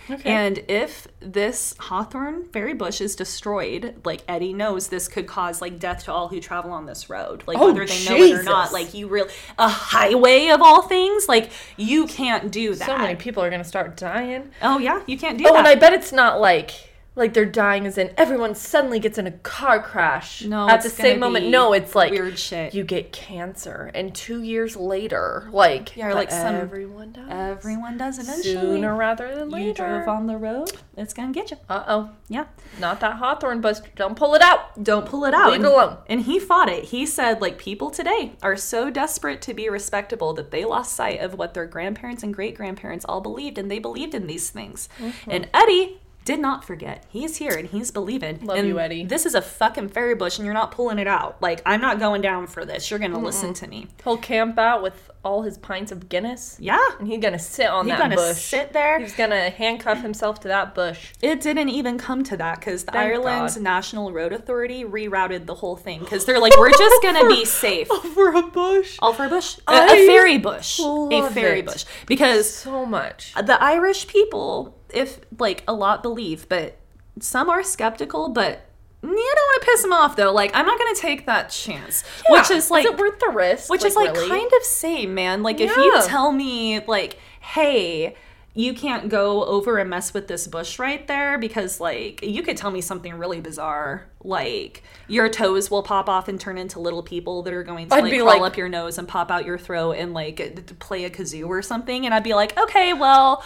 Okay. And if this hawthorn fairy bush is destroyed, like Eddie knows this could cause like death to all who travel on this road. Like Oh, whether they know it or not, like you really a highway of all things, like you can't do that. so many people are gonna start dying. Oh yeah, you can't do Oh, that. and I bet it's not like like they're dying as in everyone suddenly gets in a car crash No, at the same moment. No, it's like weird shit. You get cancer, and two years later, like Yeah, like some- everyone does. Everyone does eventually. sooner rather than later. you drove on the road, it's gonna get you. Uh oh, Yeah. not that hawthorn bus. Don't pull it out. Don't pull it out. Leave it And- alone. And he fought it. He said, like, people today are so desperate to be respectable that they lost sight of what their grandparents and great grandparents all believed, and they believed in these things. Mm-hmm. And Eddie did not forget. He's here and he's believing. Love and you, Eddie. This is a fucking fairy bush and you're not pulling it out. Like, I'm not going down for this. You're going to listen to me. He'll camp out with all his pints of Guinness. Yeah. And he's gonna sit on He's that going to bush. sit there. He's gonna handcuff himself to that bush. It didn't even come to that because the Thank Ireland's God. National Road Authority rerouted the whole thing because they're like, we're just going to be safe. Over a bush. All for a bush? A fairy bush. A fairy it. bush. Because So much. the Irish people, if like a lot believe, but some are skeptical, but you don't want to piss them off though. Like, I'm not going to take that chance. yeah. which is like, it worth the risk? which is like really? kind of same, man. Like, if you tell me, like, hey, you can't go over and mess with this bush right there because, like, you could tell me something really bizarre, like your toes will pop off and turn into little people that are going to I'd like crawl like- up your nose and pop out your throat and like play a kazoo or something, and I'd be like, okay, well.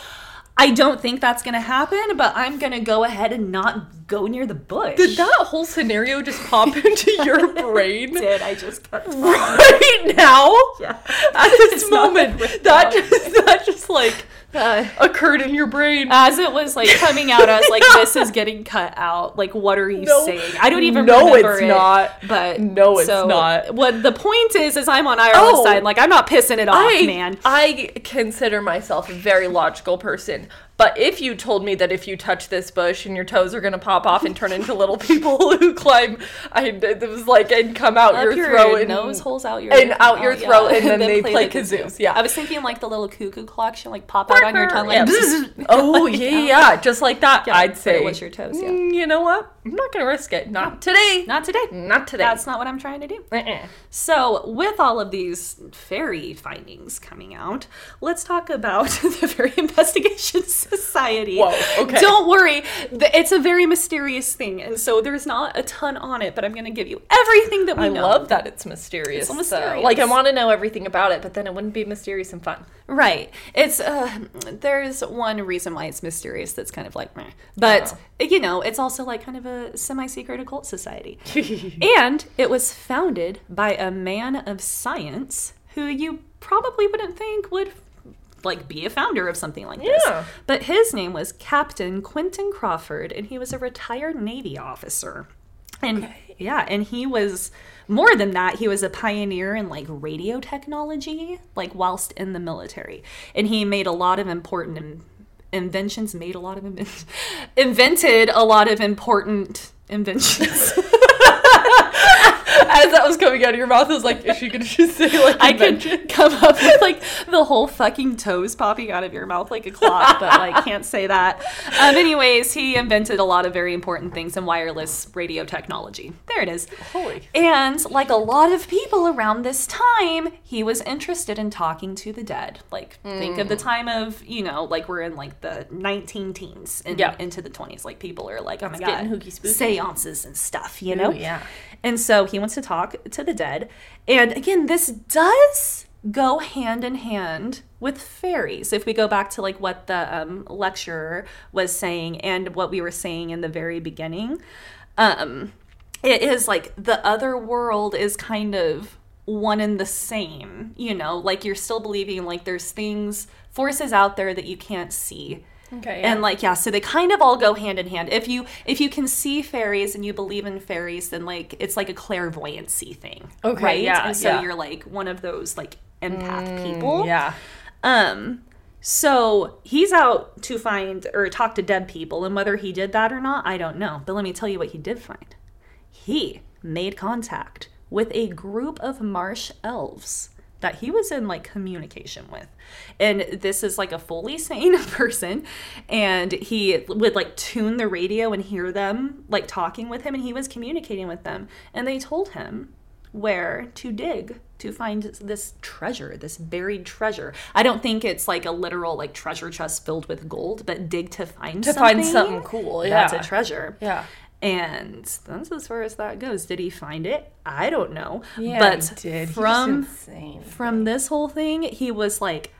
I don't think that's gonna happen, but I'm gonna go ahead and not go near the bush. Did that whole scenario just pop into your brain did I just right now? Yeah. At this It's moment, that just that just like Uh, occurred in your brain. as it was like coming out, I was like, "This is getting cut out." Like, what are you No. saying? I don't even No, remember it's it, not. But No, it's so not. What the point is is I'm on Ireland's Oh. side. Like, I'm not pissing it off, I, man. I consider myself a very logical person. But if you told me that if you touch this bush and your toes are gonna pop off and turn into little people who climb, I it was like and come out Up your, your, throat and nose holes out your and out your yeah. throat, and then they play the kazoo. kazoos, yeah. I was thinking like the little cuckoo clock should like pop out on your tongue, like. Yeah. Oh yeah, yeah, just like that. Yeah, I'd say. it was your toes, yeah. "Mm, You know what? I'm not gonna risk it. Not today. Not today. Not today. That's not what I'm trying to do. Uh-uh. So, with all of these fairy findings coming out, let's talk about the Fairy Investigation Society. Whoa, okay. Don't worry, it's a very mysterious thing, and so there's not a ton on it, but I'm going to give you everything that we I know. love that it's mysterious. It's though. mysterious. Like I want to know everything about it, but then it wouldn't be mysterious and fun. Right. It's uh there's one reason why it's mysterious that's kind of like meh. But you know, it's also like kind of a semi-secret occult society. and it was founded by a man of science who you probably wouldn't think would like be a founder of something like this. Yeah. But his name was Captain Quentin Craufurd and he was a retired Navy officer. And yeah, and he was more than that, he was a pioneer in like radio technology, like whilst in the military. And he made a lot of important in- inventions, made a lot of inven- invented a lot of important inventions. As that was coming out of your mouth, I was like, is she gonna just say like I invention? could come up with like the whole fucking toes popping out of your mouth like a clock, but like can't say that. Um, anyways, he invented a lot of very important things in wireless radio technology. There it is. Holy. And like a lot of people around this time, he was interested in talking to the dead. Like think of the Mm. time of, you know, like we're in like the 19 teens and Yeah. into the 20s. Like people are like, oh my It's god, getting hooky spooky. seances and stuff, you know? Ooh, yeah. And so he wants to talk to the dead. And again, this does go hand in hand with fairies. If we go back to like what the um, lecturer was saying and what we were saying in the very beginning, um, it is like the other world is kind of one and the same. You know, like you're still believing like there's things, forces out there that you can't see Okay. and like yeah so they kind of all go hand in hand if you if you can see fairies and you believe in fairies then like it's like a clairvoyancy thing Okay, right yeah, and so yeah. you're like one of those like empath people yeah. um so he's out to find or talk to dead people and whether he did that or not i don't know but let me tell you what he did find he made contact with a group of marsh elves that he was in like communication with. And this is like a fully sane person. And he would like tune the radio and hear them like talking with him, and he was communicating with them. And they told him where to dig to find this treasure, this buried treasure. I don't think it's like a literal like treasure chest filled with gold, but dig to find To something. find something cool. Yeah. That's a treasure. Yeah. And that's as far as that goes. Did he find it? I don't know. Yeah, but he did. He's from from this whole thing, he was like,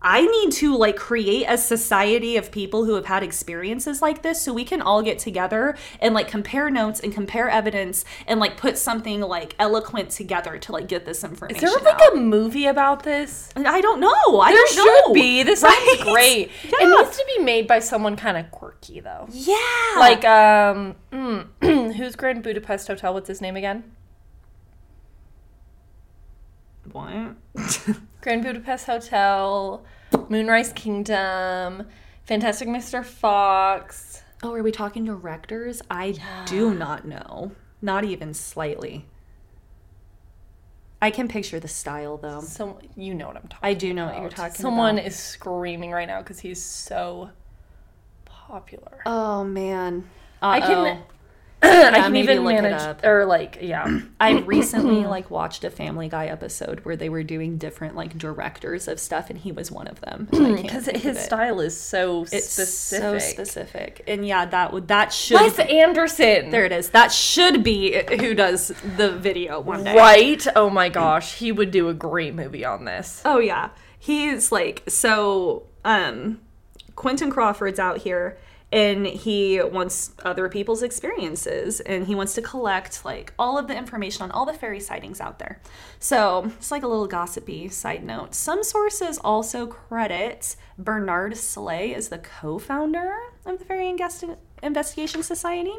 I need to like create a society of people who have had experiences like this so we can all get together and like compare notes and compare evidence and like put something like eloquent together to like get this information. Is there like out. a movie about this? I don't know. I There don't know. should be. This sounds great. Yeah. It needs to be made by someone kind of quirky. quirky though. Yeah. Like um, mm, who's Grand Budapest Hotel? What's his name again? what? Grand Budapest Hotel, Moonrise Kingdom, Fantastic Mr. Fox. oh, are we talking directors? I do not know. Not even slightly. I can picture the style though. So you know what I'm talking. I do know what you're talking Someone about. is screaming right now because he's so popular. Oh man. I can. Uh-oh. I can even manage, or like, yeah. I recently like watched a Family Guy episode where they were doing different like directors of stuff, and he was one of them. and I can't Because his it. style is so it's specific. so specific, and yeah, that would that should Wes Anderson. there it is. That should be who does the video one day. Right? Oh my gosh, he would do a great movie on this. Oh yeah. He's like so um Quentin Craufurd's out here and he wants other people's experiences and he wants to collect like all of the information on all the fairy sightings out there. So, it's like a little gossipy side note. Some sources also credit Bernard Sleigh as the co-founder of the Fairy Investi- Investigation Society.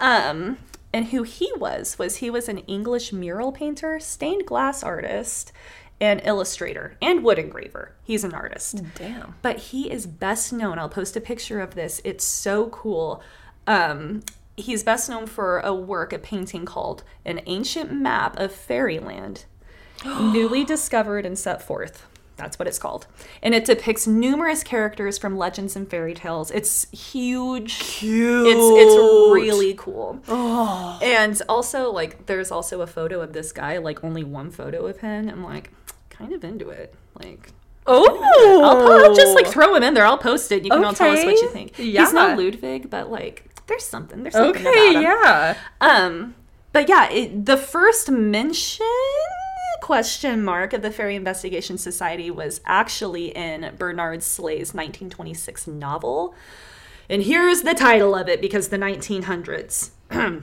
Um, and who he was was he was an English mural painter, stained glass artist, and illustrator and wood engraver. He's an artist. Damn. But he is best known. I'll post a picture of this. It's so cool. Um, he's best known for a work, a painting called An Ancient Map of Fairyland, newly discovered and set forth. That's what it's called. And it depicts numerous characters from legends and fairy tales. It's huge. Cute. It's it's really cool. And also like there's also a photo of this guy, like only one photo of him. I'm like kind of into it. Like Oh, I'll, I'll just like throw him in there. I'll post it. You can all tell us what you think. Yeah. He's not Ludwig, but like there's something. There's something Okay, about him. yeah. Um, but yeah, it, the first mention question mark of the Fairy Investigation Society was actually in Bernard Sleigh's 1926 novel. And here's the title of it because the 1900s.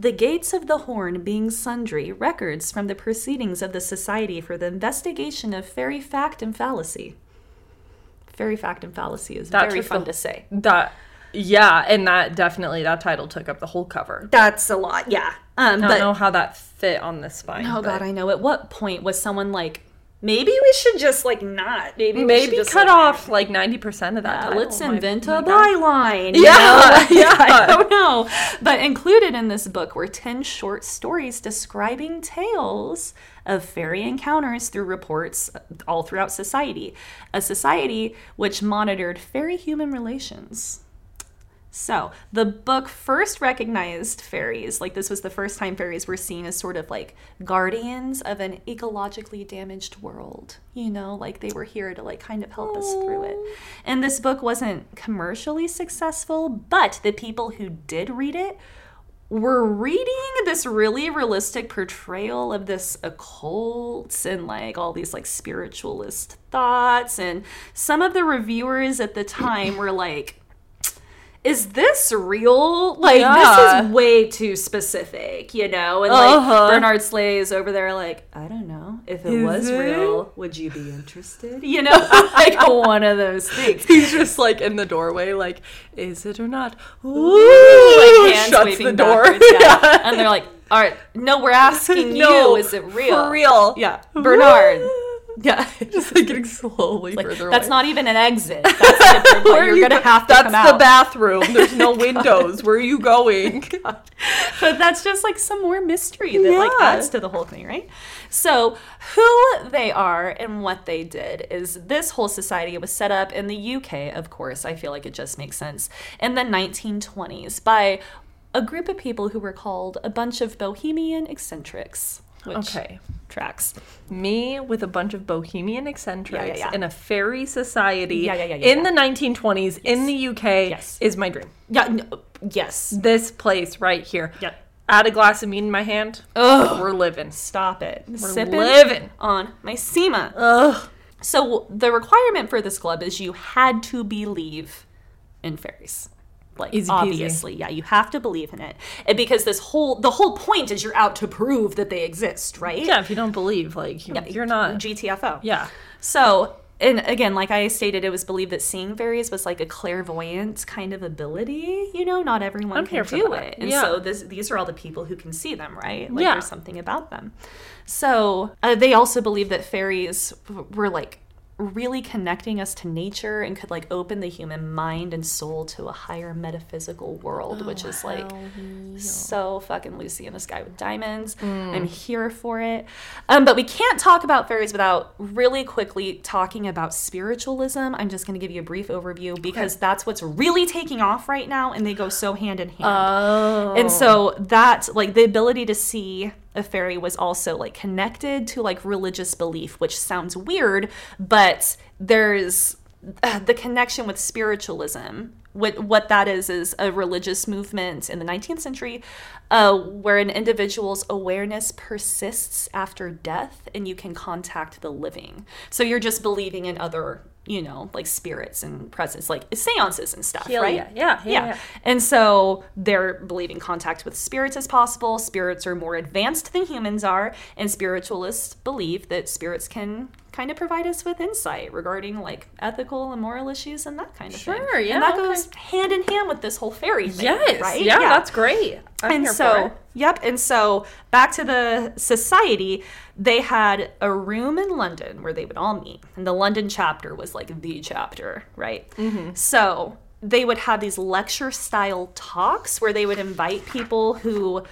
The Gates of the Horn being sundry records from the proceedings of the Society for the Investigation of Fairy Fact and Fallacy. Fairy Fact and Fallacy is That very fun the- to say. That, yeah, and that definitely that title took up the whole cover. That's a lot, yeah. Um, I don't but know how that fit on the spine. Oh but god, I know. At what point was someone like, maybe we should just like not? Maybe we should maybe just cut like, off like ninety percent of that. uh, title. let's My- invent my a God. byline. you Yeah, know? Yeah. I don't know. But included in this book were 10 short stories describing tales of fairy encounters through reports all throughout society. A society which monitored fairy human relations. So, the book first recognized fairies, like this was the first time fairies were seen as sort of like guardians of an ecologically damaged world. You know, like they were here to like kind of help us through it. And this book wasn't commercially successful, but the people who did read it were reading this really realistic portrayal of this occult and like all these like spiritualist thoughts and some of the reviewers at the time were like is this real? Like Yeah. this is way too specific, you know? And like Uh-huh. Bernard Sleigh is over there like, I don't know. If it Is was it? real, would you be interested? You know, like one of those things. He's just like in the doorway, like, is it or not? Ooh, like hands shuts waving the door. yeah. And they're like, all right, no, we're asking No, you, is it real? For real. Yeah. Bernard. Yeah. Just like getting slowly Like, further that's away. not even an exit. That's different Where You're you gonna go- have to That's come the out. bathroom. There's no windows. Where are you going? Oh but that's just like some more mystery that like Yeah. adds to the whole thing, right? So, who they are and what they did is this whole society was set up in the UK, of course. I feel like it just makes sense. In the 1920s by a group of people who were called a bunch of bohemian eccentrics. Which Okay. tracks. Me with a bunch of bohemian eccentrics Yeah, yeah, yeah. in a fairy society Yeah, yeah, yeah, yeah, in the 1920s in the UK Yes. is my dream. Yeah, no, yes. This place right here. Yep. Add a glass of mead in my hand. Ugh. We're living. Stop it. We're Sipping living. on my Sima. Ugh. So the requirement for this club is you had to believe in fairies. Like Easy peasy. obviously, yeah, you have to believe in it. And because this whole the whole point is you're out to prove that they exist, right? Yeah, if you don't believe, like, you- Yeah, you're not. GTFO. Yeah. So and again, like I stated, it was believed that seeing fairies was like a clairvoyant kind of ability. You know, not everyone I'm can do that. it, and Yeah. so this, these are all the people who can see them, right? Like Yeah. there's something about them. So uh, they also believe that fairies were like really connecting us to nature and could like open the human mind and soul to a higher metaphysical world, which is like so fucking Lucy in the sky with diamonds. I'm here for it. Um, but we can't talk about fairies without really quickly talking about spiritualism. I'm just going to give you a brief overview because that's what's really taking off right now, and they go so hand in hand. Oh. And so that like the ability to see a fairy was also like connected to like religious belief, which sounds weird, but there's uh, the connection with spiritualism. What what that is is a religious movement in the 19th century, uh, where an individual's awareness persists after death, and you can contact the living. So you're just believing in other, you know, like spirits and presence, like seances and stuff, right? yeah. Yeah, yeah, yeah. And so they're believing contact with spirits is possible. Spirits are more advanced than humans are, and spiritualists believe that spirits can kind of provide us with insight regarding like ethical and moral issues and that kind of thing. Sure, yeah, And that okay. goes hand in hand with this whole fairy thing, Yes. right? Yeah, that's great. I'm and so, yep. And so, back to the society, they had a room in London where they would all meet. And the London chapter was like the chapter, right? Mm-hmm. So, they would have these lecture style talks where they would invite people who,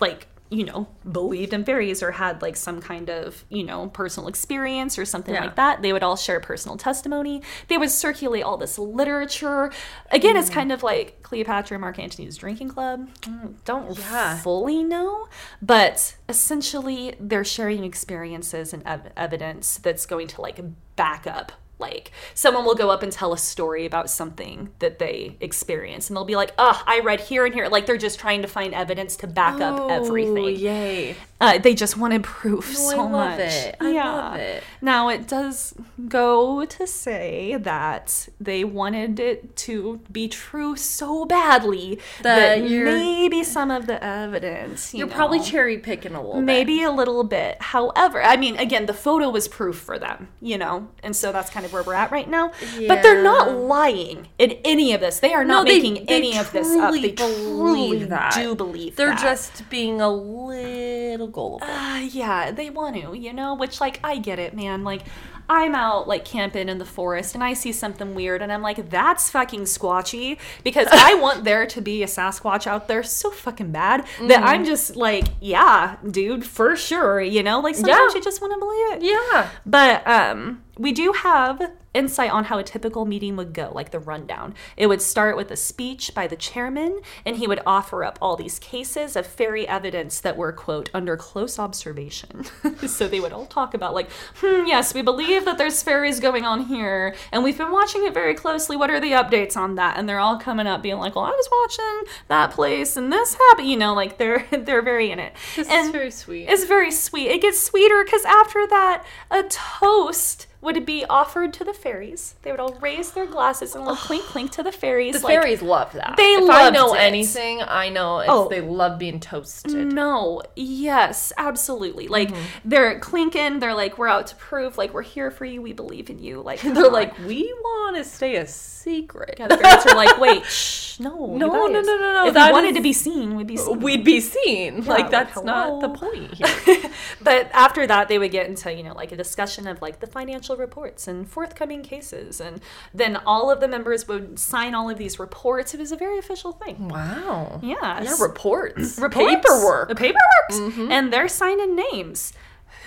like, you know, believed in fairies or had like some kind of, you know, personal experience or something Yeah. like that. They would all share personal testimony. They would circulate all this literature. Again, Mm. it's kind of like Cleopatra and Mark Antony's drinking club. Mm, Don't Yeah. fully know, but essentially they're sharing experiences and ev- evidence that's going to like back up like someone will go up and tell a story about something that they experience and they'll be like oh i read here and here like they're just trying to find evidence to back up Oh, everything Yay. uh, they just want proof No, so I love much. it. I love it. Now it does go to say that they wanted it to be true so badly that, That maybe some of the evidence. You You're probably cherry picking a little bit. maybe a little bit. However, I mean, again, the photo was proof for them, you know, and so that's kind of where we're at right now. But they're not lying in any of this. They are not No, they- making they any of this up. They truly believe that. do believe They're that. just being a little gullible. Uh, yeah, they want to, you know, which like I get it, man. Like I'm out like camping in the forest and I see something weird and I'm like, that's fucking squatchy because I want there to be a Sasquatch out there so fucking bad that Mm. I'm just like, yeah, dude, for sure, you know, like sometimes Yeah. you just want to believe it. yeah. But um, we do have insight on how a typical meeting would go, like the rundown. It would start with a speech by the chairman, and he would offer up all these cases of fairy evidence that were, quote, under close observation. so they would all talk about, like, hmm, yes, we believe that there's fairies going on here, and we've been watching it very closely. What are the updates on that? And they're all coming up being like, well, I was watching that place, and this happened. You know, like they're they're very in it. This and is very sweet. it's very sweet. It gets sweeter because after that, a toast would it be offered to the fairies. They would all raise their glasses and little clink clink to the fairies. the like, fairies love that. they if I know it. anything, I know it's Oh. they love being toasted. No, yes, absolutely. Like Mm-hmm. they're clinking. They're like, we're out to prove. Like we're here for you. We believe in you. Like They're on. like, we want to stay a secret. Yeah, the fairies are like, wait, shh, no, No, no, no, no, no, If we wanted is- to be seen, we'd be seen. We'd be seen. like like, that's not the point here. but after that they would get into you know like a discussion of like the financial reports and forthcoming cases and then all of the members would sign all of these reports. It was a very official thing. Wow. yes. Yeah, reports. Reports, Paperwork. the paperworks mm-hmm. and they're signing names.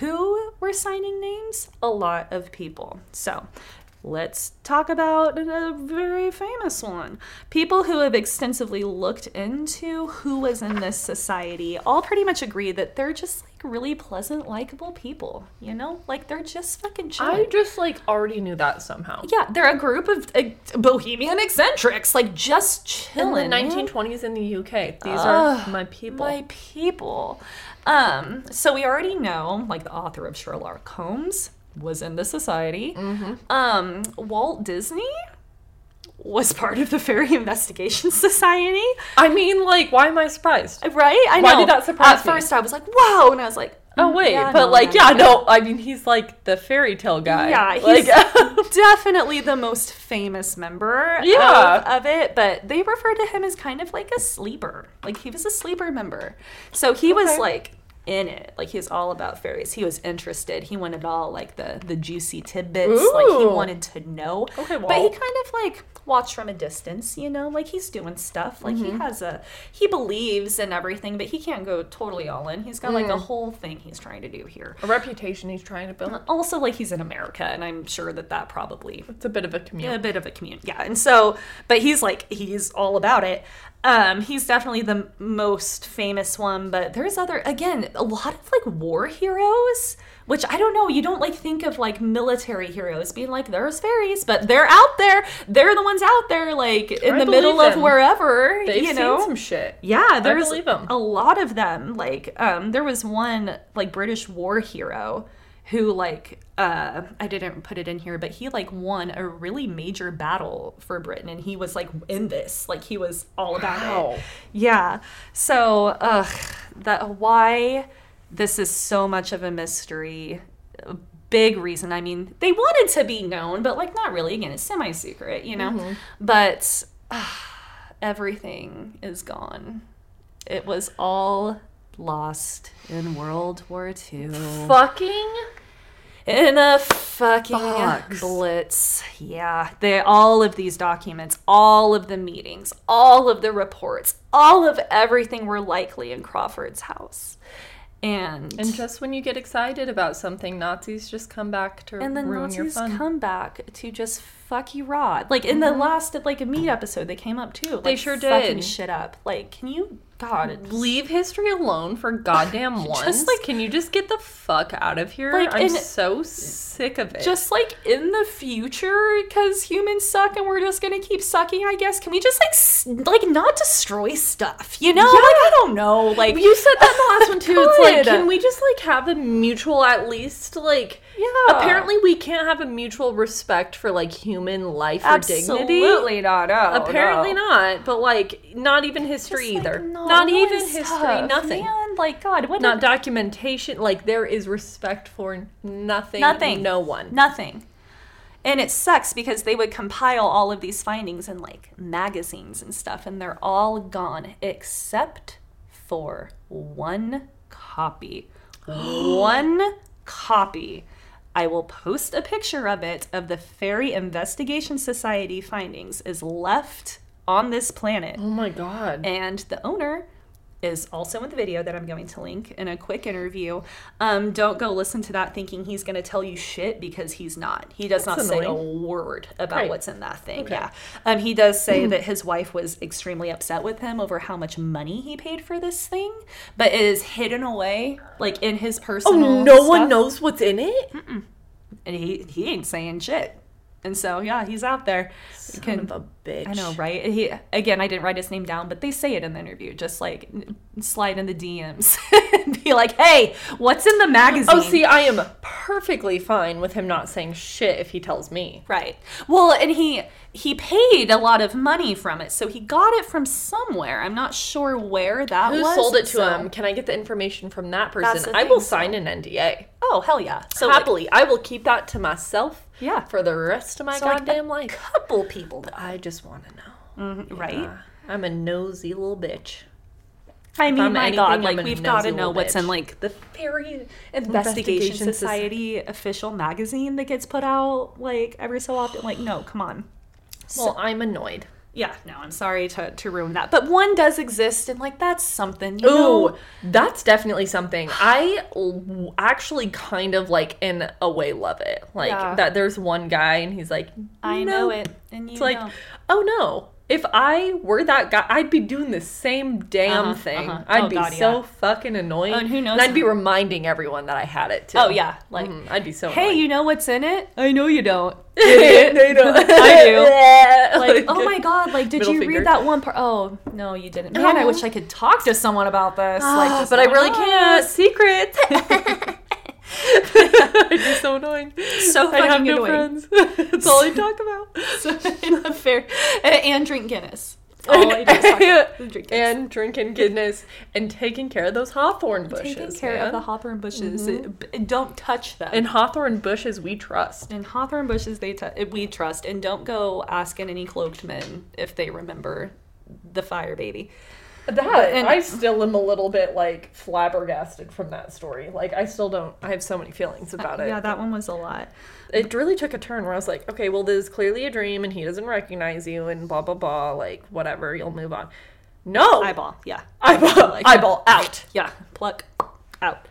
Who were signing names? A lot of people. So Let's talk about a very famous one. People who have extensively looked into who was in this society all pretty much agree that they're just like really pleasant, likable people. You know, like they're just fucking chill. I just like already knew that somehow. yeah, they're a group of uh, bohemian eccentrics, like just In chilling. the 1920s in the UK, these Ugh, are my people. My people. Um, so we already know, like the author of Sherlock Holmes was in the society. Mm-hmm. Um, Walt Disney was part of the Fairy Investigation Society, I mean, like, why am I surprised? right? I Why know. did that surprise At me? first, I was like, "Wow," and I was like, Oh wait, Yeah, but no, like yeah, no, I mean he's like the fairy tale guy. Yeah, like, he's definitely the most famous member Yeah. of, of it, but they refer to him as kind of like a sleeper. Like he was a sleeper member. So he was like in it. Like he was all about fairies. He was interested. He wanted all like the the juicy tidbits. Like he wanted to know. Okay, But he kind of like watched from a distance, you know, like he's doing stuff. Like Mm-hmm. he has a he believes in everything, but he can't go totally all in. He's got like a Mm. whole thing he's trying to do here. a reputation he's trying to build. Also, like he's in America, and I'm sure that that probably It's a bit of a commute. a bit of a commute. Yeah. And so, but he's like, he's all about it. Um, he's definitely the most famous one, but there's other, again, a lot of like war heroes, which I don't know. You don't like think of like military heroes being like, there's fairies, but they're out there. They're the ones out there, like in I the middle believe of wherever, They've you seen know. some shit. Yeah, there's a lot of them. Like, um, there was one like British war hero who like uh I didn't put it in here, but he like won a really major battle for Britain and he was like in this. Like he was all about Wow. it. Yeah. So ugh that why this is so much of a mystery. A Big reason. I mean, they wanted to be known, but like not really. Again, it's semi secret, you know? Mm-hmm. But everything is gone. It was all lost in World War II. Fucking In a fucking Fucks. blitz. Yeah. They all of these documents, all of the meetings, all of the reports, all of everything were likely in Craufurd's house. And and just when you get excited about something, Nazis just come back to and the ruin your Nazis fun. come back to just fuck you raw. Like in the mm-hmm. last like a meat episode, they came up too. Like, They sure fucking did. shit up. Like, can you, God, Leave history alone for goddamn once. Just like- can you just get the fuck out of here? Like, I'm so sick of it. just like in the future, because humans suck and we're just gonna keep sucking. I guess. Can we just like s- like not destroy stuff? You know, like I don't know. Like You said that in the last one too. It's like, can we just like have a mutual, at least like. Yeah. Apparently, we can't have a mutual respect for like human life or dignity. Absolutely not. No, Apparently no. not. But like, not even history Just, like, either. no not even stuff, history. Nothing. Man, like God, what? Not did- documentation. Like there is respect for nothing. Nothing. No one. Nothing. And it sucks because they would compile all of these findings in like magazines and stuff, and they're all gone except for one copy. one copy. I will post a picture of it of the Fairy Investigation Society findings is left on this planet. Oh my god. And the owner is also in the video that I'm going to link in a quick interview. Um, don't go listen to that thinking he's going to tell you shit because he's not. He does That's not say a word about Right. what's in that thing. Okay. Yeah. Um, he does say that his wife was extremely upset with him over how much money he paid for this thing, but it is hidden away, like in his personal. oh, no one knows what's in it. and he he ain't saying shit. And so yeah, he's out there. Son Can- of a bitch. I know, right? He again, I didn't write his name down, but they say it in the interview. Just like slide in the DMs and be like, "Hey, what's in the magazine?" Oh, see, I am perfectly fine with him not saying shit if he tells me. right. Well, and he he paid a lot of money from it, so he got it from somewhere. I'm not sure where that Who was. sold it to so- him? Can I get the information from that person? I will so- sign an NDA. Oh hell yeah! So like, Happily, I will keep that to myself. Yeah. For the rest of my so, like, goddamn a life. couple people, though. I just want to know. Mhm, right? Uh, I'm a nosy little bitch. I mean, my anything, God, like we've got to know what's in like the Fairy Investigation, Investigation Soci- Society official magazine that gets put out like every so often. Like, no, come on. Well, I'm annoyed. Yeah, no, I'm sorry to, to ruin that. But one does exist, and like that's something. You know? Ooh, that's definitely something. I l- actually kind of like in a way love it. Like Yeah. that there's one guy and he's like, I "No." know it, and you It's like, oh no. If I were that guy, I'd be doing the same damn Uh-huh, thing. uh-huh. I'd Oh, be God, so yeah. fucking annoying. Oh, and who knows And I'd be reminding everyone that I had it too. Oh yeah, like Mhm, I'd be so. hey, annoying. you know what's in it? I know you don't. they don't. I do. Like, oh my god, like, did Middle you finger. read that one part? Oh, no, you didn't. Man, I Oh. wish I could talk to someone about this. like, Ah, but I really can't. knows. Secret. I'd be so annoying. So I'd have no annoying. friends. That's all I talk about. So, fair. And drink Guinness. All I do is talk about and drinking Guinness and taking care of those hawthorn bushes. Taking care of the hawthorn bushes. Mm-hmm. B- Don't touch them. and hawthorn bushes we trust. And hawthorn bushes, they t- eh, we trust, and don't go asking any cloaked men if they remember the fire baby. That and- I still am a little bit like flabbergasted from that story. Like I still don't. I have so many feelings uh, about it. Yeah, that one was a lot. it really took a turn where I was like, okay, well, this is clearly a dream, and he doesn't recognize you, and blah blah blah. Like whatever, you'll move on. No, Eyeball, yeah, eyeball, Like- eyeball out. yeah, pluck out.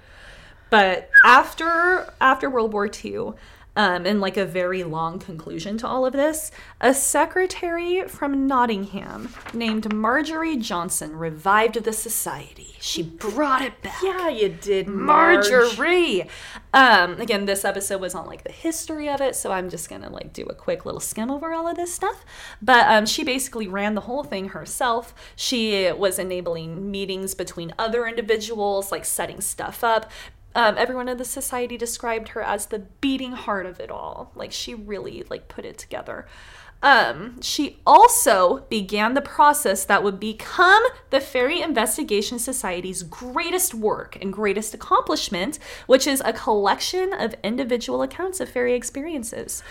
But after after World War II, um, and like a very long conclusion to all of this, a secretary from Nottingham named Marjorie Johnson revived the society. She brought it back. Yeah, you did, Marge. Marjorie. Um, again, this episode was on like the history of it, so I'm just gonna like do a quick little skim over all of this stuff. But um, she basically ran the whole thing herself. She was enabling meetings between other individuals, like setting stuff up. Um, everyone in the society described her as the beating heart of it all. Like she really like put it together. Um, she also began the process that would become the Fairy Investigation Society's greatest work and greatest accomplishment, which is a collection of individual accounts of fairy experiences,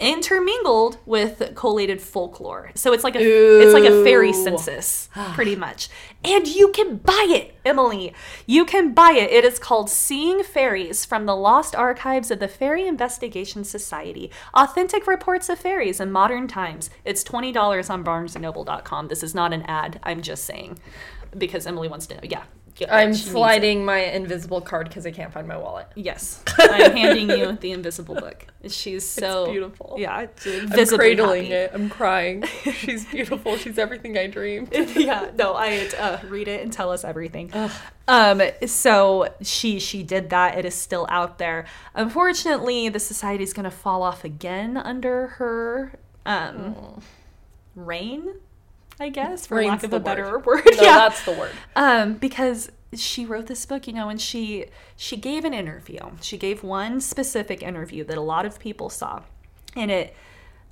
intermingled with collated folklore. So it's like a it's like a fairy census, pretty much. And you can buy it, Emily. You can buy it. It is called Seeing Fairies from the Lost Archives of the Fairy Investigation Society. Authentic reports of fairies in modern times. It's $20 on barnesandnoble.com. This is not an ad. I'm just saying because Emily wants to know. Yeah. Yeah, I'm she needs it. sliding my invisible card because I can't find my wallet. Yes. I'm handing you the invisible book. She's so beautiful. Yeah, it's I'm cradling happy. it. I'm crying. She's beautiful. She's everything I dreamed. yeah, no, I uh, read it and tell us everything. Um, so she she did that. It is still out there. Unfortunately, the society is going to fall off again under her um, reign. I guess, for Reign's lack of a better word. word. No, yeah, that's the word. um, because she wrote this book, you know, and she she gave an interview. She gave one specific interview that a lot of people saw, and it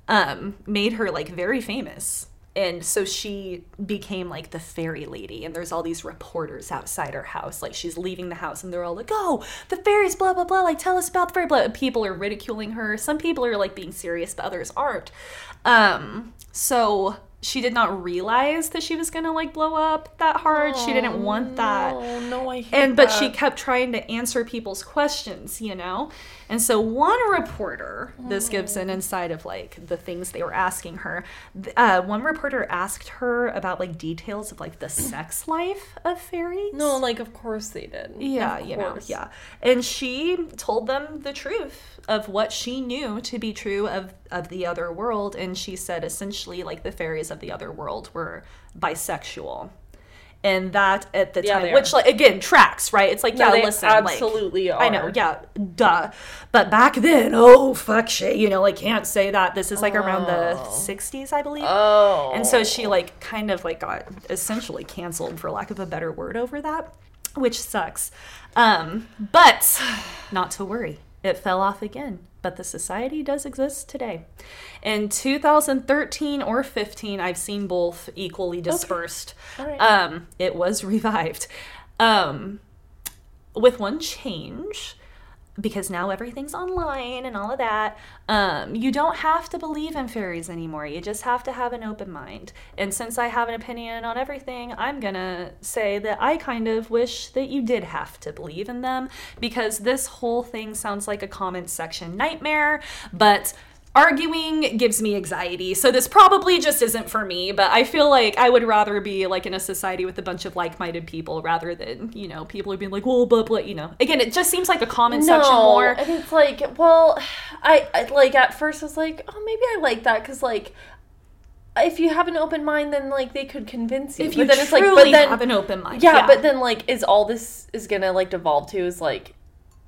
um, made her like very famous. And so she became like the fairy lady, and there's all these reporters outside her house. Like she's leaving the house, and they're all like, "Oh, the fairies, blah blah blah." Like, tell us about the fairy. Blah. People are ridiculing her. Some people are like being serious, but others aren't. Um, so she did not realize that she was gonna like blow up that hard. she didn't want that. Oh no, I hate and but she kept trying to answer people's questions you know? And so one reporter this gives an insight of like the things they were asking her. Uh, one reporter asked her about like details of like the sex life of fairies. No, like of course they did. yeah, Of you know, yeah. And she told them the truth of what she knew to be true of of the other world and she said essentially like the fairies of the other world were bisexual. And that at the Yeah, time which like again tracks, right? It's like No, yeah, listen, like absolutely I know, yeah, duh. But back then, oh fuck shit, you know, like can't say that. This is like around the 60s, I believe. Oh. And so she like kind of like got essentially canceled for lack of a better word over that, which sucks. Um, but not to worry. It fell off again, but the society does exist today. In 2013 or 15, I've seen both equally dispersed. Right. Um, it was revived. Um, with one change because now everything's online and all of that um, you don't have to believe in fairies anymore. You just have to have an open mind. And since i have an opinion on everything i'm gonna say that i kind of wish that you did have to believe in them because this whole thing sounds like a comment section nightmare but arguing gives me anxiety. So this probably just isn't for me but i feel like i would rather be like in a society with a bunch of like-minded people rather than you know people are being like well blah blah you know. Again it just seems like a comment section more. and it's like, well, I, I like at first I was like, oh, maybe I like that because like, if you have an open mind, then like they could convince you. if you but then it's like, but then have an open mind yeah, but then like, is all this is gonna like devolve to is like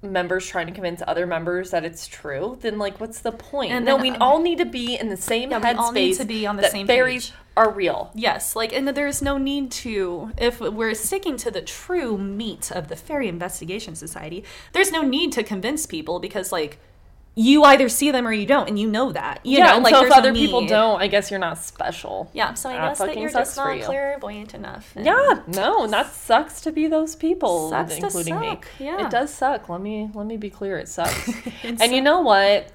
members trying to convince other members that it's true? Then like, what's the point? And no, then, we um, all need to be in the same Yeah, we headspace. all need to be on the same fairies page. are real. Yes, like, and there's no need to, if we're sticking to the true meat of the Fairy Investigation Society, there's no need to convince people because, like, you either see them or you don't, and you know that. You yeah, know, and like so if other people don't, I guess you're not special. Yeah, so I That guess that you're just not you. clairvoyant enough. Yeah, no, and that sucks to be those people, including me. yeah. It does suck. Let me let me be clear. It sucks. And you know what?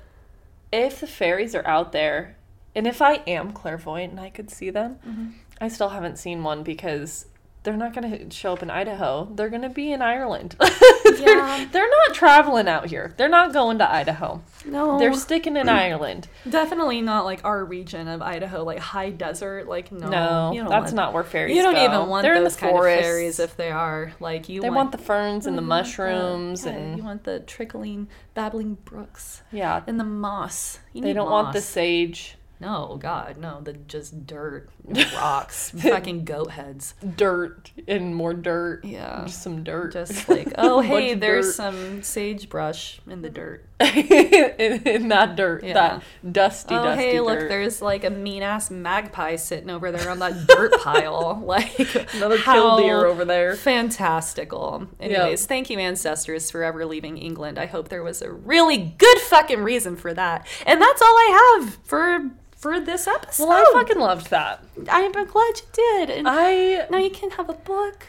If the fairies are out there, and if I am clairvoyant and I could see them, Mm-hmm. I still haven't seen one because they're not going to show up in Idaho. They're going to be in Ireland. they're, Yeah. they're not traveling out here. They're not going to Idaho. No, They're sticking in Ireland. definitely not like our region of Idaho, like high desert. Like no, No, you don't that's want- not where fairies are. You don't go. even want They're those in the kind forests. of fairies if they are like you. They want the ferns and the you want the- mushrooms yeah, and you want the trickling, babbling brooks yeah. and the moss. You They need don't want the sage. No, God, no, the just dirt, rocks, fucking goat heads. dirt and more dirt. Yeah. Just some dirt. Just like, oh, hey, there's dirt. some sagebrush in the dirt. in, in that dirt. Yeah. That dusty, dusty dirt. Oh, dusty hey, look, there's like a mean ass magpie sitting over there on that dirt pile. Like, Another killdeer over there. Fantastical. Anyways, thank you, ancestors, for ever leaving England. I hope there was a really good fucking reason for that. And that's all I have for for this episode. Well, I fucking loved that. I'm glad you did. And I, now you can have a book.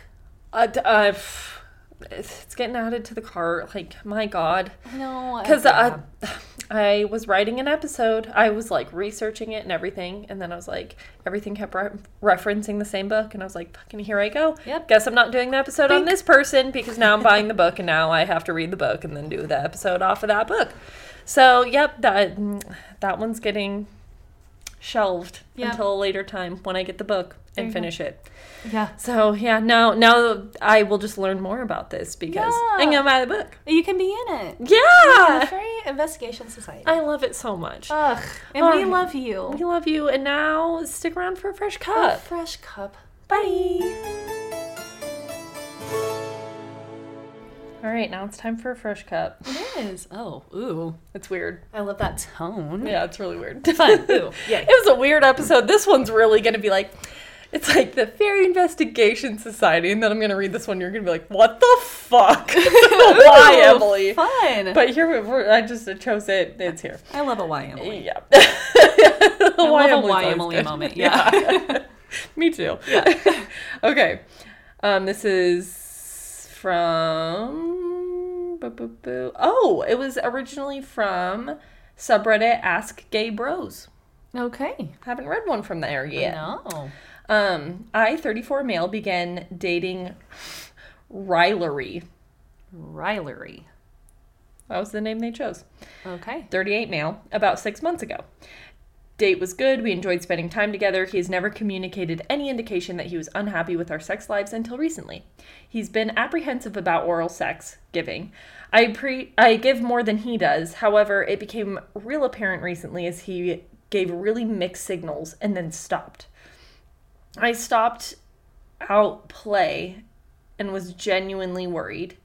uh, uh, it's getting added to the cart. Like, my God. No, Because I, I was writing an episode. I was like researching it and everything. And then I was like, everything kept re- referencing the same book. And I was like, fucking here I go. Yep. Guess I'm not doing the episode on this person because now I'm buying the book and now I have to read the book and then do the episode off of that book. So, yep, that, that one's getting shelved Yeah. until a later time when I get the book and you go. finish it. yeah. So, yeah, now, now I will just learn more about this because I Yeah. can buy the book. You can be in it. Yeah. The Fairy Investigation Society. I love it so much. Ugh. And All we love you. we love you, and now stick around for a fresh A cup. fresh cup. Bye. All right, now it's time for a fresh cup. It is. Oh, ooh. It's weird. I love that tone. Yeah, it's really weird. Fun. Ooh. Yay. It was a weird episode. This one's really going to be like, it's like the Fairy Investigation Society, and then I'm going to read this one. You're going to be like, what the fuck? Why, Emily? Fun. But here we- we're, I just chose it. It's here. I love a why Emily. Yeah. I Why love a why Emily good. moment. Yeah. Me too. Yeah. okay. Um, this is from. Oh, it was originally from subreddit Ask Gay Bros. okay. Haven't read one from there yet. No. Um, I, 34 male, began dating Rylery. Rilery. That was the name they chose. Okay. 38 male, about six months ago. Date was good. We enjoyed spending time together. He has never communicated any indication that he was unhappy with our sex lives until recently. He's been apprehensive about oral sex giving. I pre I give more than he does. However, it became real apparent recently as he gave really mixed signals and then stopped. I stopped out play and was genuinely worried.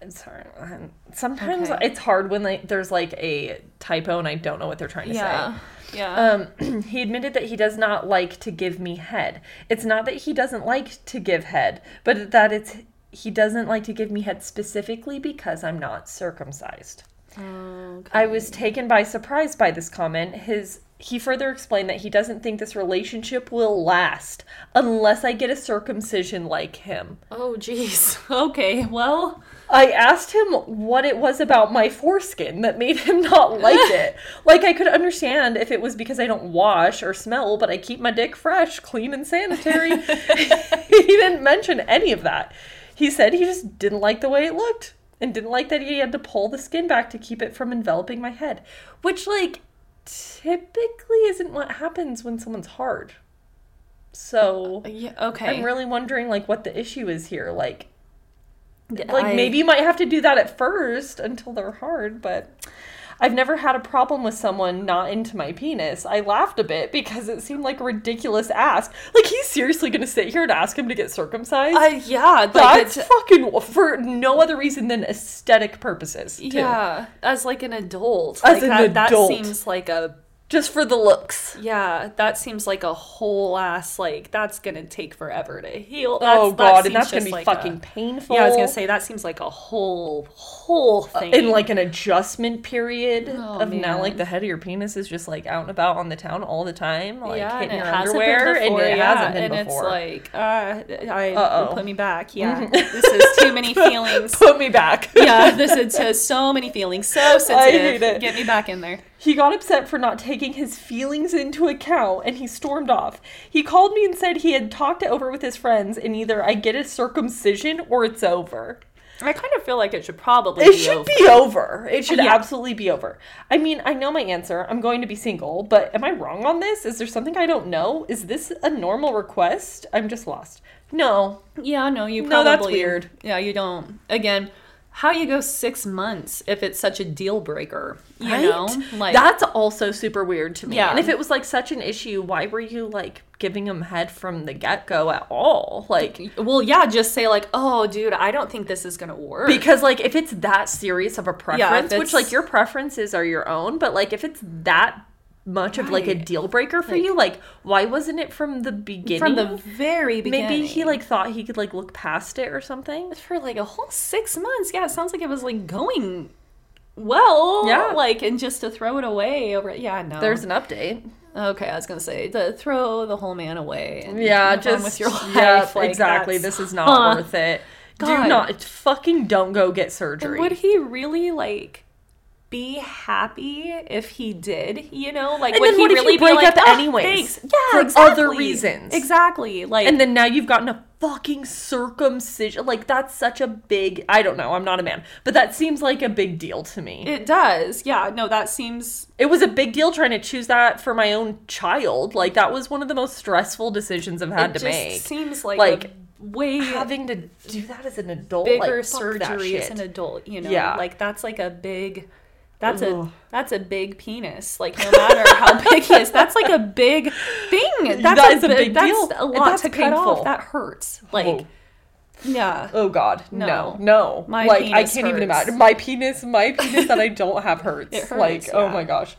I'm sorry. um, Sometimes Okay. it's hard when like there's like a typo and I don't know what they're trying to Yeah. say. Yeah. Um, he admitted that he does not like to give me head. It's not that he doesn't like to give head, but that it's he doesn't like to give me head specifically because I'm not circumcised. Oh, okay. I was taken by surprise by this comment. His he further explained that he doesn't think this relationship will last unless I get a circumcision like him. Oh, jeez. Okay. Well. I asked him what it was about my foreskin that made him not like it. Like I could understand if it was because I don't wash or smell, but I keep my dick fresh, clean and sanitary. he didn't mention any of that. He said he just didn't like the way it looked and didn't like that he had to pull the skin back to keep it from enveloping my head, which like typically isn't what happens when someone's hard. So uh, Yeah. Okay. I'm really wondering like what the issue is here. Like like I- maybe you might have to do that at first until they're hard, but I've never had a problem with someone not into my penis. I laughed a bit because it seemed like a ridiculous ask. Like he's seriously going to sit here and ask him to get circumcised? Uh, yeah. Like That's fucking for no other reason than aesthetic purposes. too. Yeah, as like an adult, As like an that, adult. that seems like a just for the looks. Yeah, that seems like a whole ass like that's gonna take forever to heal. That's, oh god, and that's gonna be like fucking a- painful. yeah, I was gonna say that seems like a whole whole thing. in like an adjustment period Oh, of now like the head of your penis is just like out and about on the town all the time, like yeah, hitting it your underwear, before, and it yeah, hasn't been and before. it's like, uh, I Uh-oh. put me back. Yeah, this is too many feelings. Put me back. yeah, this is uh, so many feelings, so sensitive. Get me back in there. He got upset for not taking his feelings into account and he stormed off. He called me and said he had talked it over with his friends and either I get a circumcision or it's over. I kind of feel like it should probably It be should over. be over. It should Yeah. absolutely be over. I mean, I know my answer. I'm going to be single, but am I wrong on this? Is there something I don't know? Is this a normal request? I'm just lost. No. Yeah, no, you No, probably. that's weird. Yeah, you don't. Again, how you go six months if it's such a deal breaker? You Right? know, like That's also super weird to me. Yeah. And if it was like such an issue, why were you like giving him head from the get go at all? Like, Well, yeah, just say like, "Oh, dude, I don't think this is gonna work." because like if it's that serious of a preference, which like your preferences are your own, but like if it's that much of like a deal breaker for Like- you, like why wasn't it from the beginning? from the very beginning, Maybe he like thought he could like look past it or something. for like a whole six months. Yeah, it sounds like it was like going well. Yeah. like and just to throw it away over. Yeah, no. There's an update. okay. I was gonna say to throw the whole man away. And Yeah, just with your life. yeah, like, exactly. This is not Huh. worth it. Do not fucking don't go get surgery. Would he really like be happy if he did? You know, like And would he what if you really be break like, up "Ah, anyways, thanks." Yeah, for exactly. other reasons? Exactly. Like and then now you've gotten a fucking circumcision. Like that's such a big. I don't know. I'm not a man, but that seems like a big deal to me. It, does. Yeah. No, that seems. It was a big deal trying to choose that for my own child. Like that was one of the most stressful decisions I've had to make. it to just make. seems like Like, a way Having to do that as an adult, bigger like, surgery as an adult. You know, Yeah. like that's like a big. That's Ugh. a that's a big penis. Like no matter how big he is, that's like a big thing. That's That is a bi- big that's deal. a lot that's to cut off. That hurts. Like Oh. yeah. Oh God, no, No. no. My like I can't even imagine my penis. My penis that I don't have hurts. It hurts, like oh my gosh.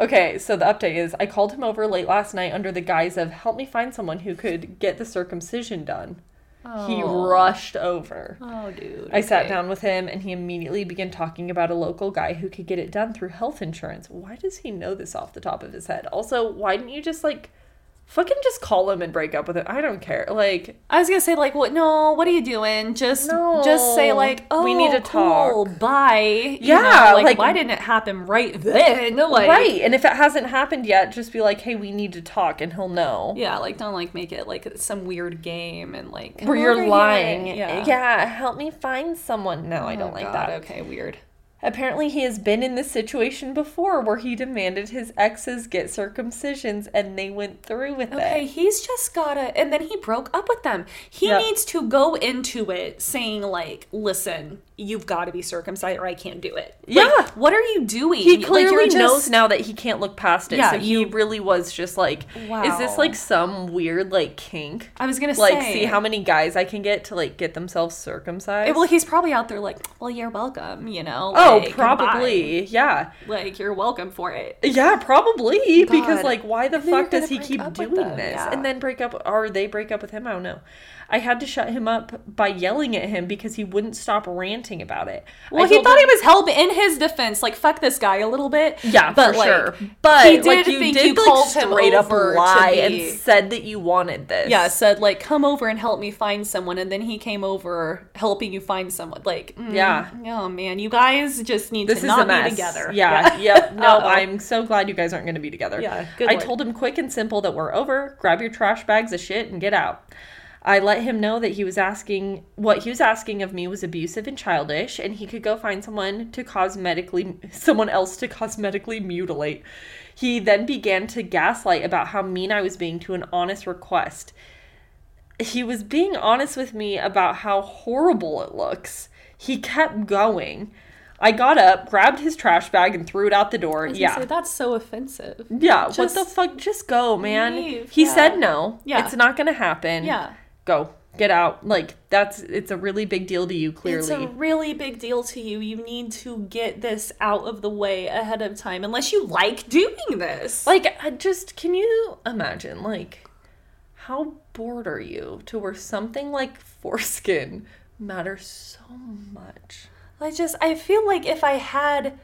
Okay, so the update is I called him over late last night under the guise of help me find someone who could get the circumcision done. He Oh. rushed over. Oh, dude. I sat down with him and he immediately began talking about a local guy who could get it done through health insurance. Why does he know this off the top of his head? Also, why didn't you just like fucking just call him and break up with him? I don't care. Like I was gonna say like, what? No, what are you doing? Just, no. just say like, oh, We need oh, to cool, talk." Bye. You Yeah, know, like, like- why didn't it happen right then? No, like, right. And if it hasn't happened yet, just be like, "Hey, we need to talk," and he'll know. Yeah, like don't like make it like some weird game and like Where you're lying. Yeah. Yeah. help me find someone. No, I Oh, don't like God, that. Okay, weird. Apparently, he has been in this situation before where he demanded his exes get circumcisions and they went through with Okay, it. Okay, he's just gotta, and then he broke up with them. He Yep. needs to go into it saying like, "Listen, you've got to be circumcised, or I can't do it." Like, Yeah. what are you doing? He clearly you're knows now that he can't look past it. Yeah, so he you- really was just like, wow. is this like some weird like kink? I was gonna say Like, say, see how many guys I can get to like get themselves circumcised? Eh, well, he's probably out there like, "Well, you're welcome," you know. oh, like, probably. Yeah. Like you're welcome for it. Yeah, probably because like why the And then you're fuck does he keep doing this yeah. and then break up or they break up with him? I don't know. I had to shut him up by yelling at him because he wouldn't stop ranting about it. Well, he thought him- he was help in his defense. Like, fuck this guy a little bit. Yeah, but for like, sure. But he did like you think did you like called him straight up over to lie be- and said that you wanted this. yeah, said like, come over and help me find someone, and then he came over helping you find someone. Like, mm, Yeah. oh man, you guys just need This to is not a mess. be together. Yeah, yep. No, Uh-oh. I'm so glad you guys aren't going to be together. Yeah, good I lord. told him quick and simple that we're over. Grab your trash bags of shit and get out. I let him know that he was asking what he was asking of me was abusive and childish, and he could go find someone to cosmetically someone else to cosmetically mutilate. He then began to gaslight about how mean I was being to an honest request. He was being honest with me about how horrible it looks. He kept going. I got up, grabbed his trash bag, and threw it out the door. Yeah. say, that's so offensive. Yeah, what the fuck? Just go, man. leave, He yeah. said no. Yeah. It's not gonna happen. Yeah. Go. get out. Like that's it's a really big deal to you. Clearly, It's a really big deal to you. You need to get this out of the way ahead of time, unless you like doing this. like I just can you imagine like how bored are you to where something like foreskin matters so much? I just I feel like if I had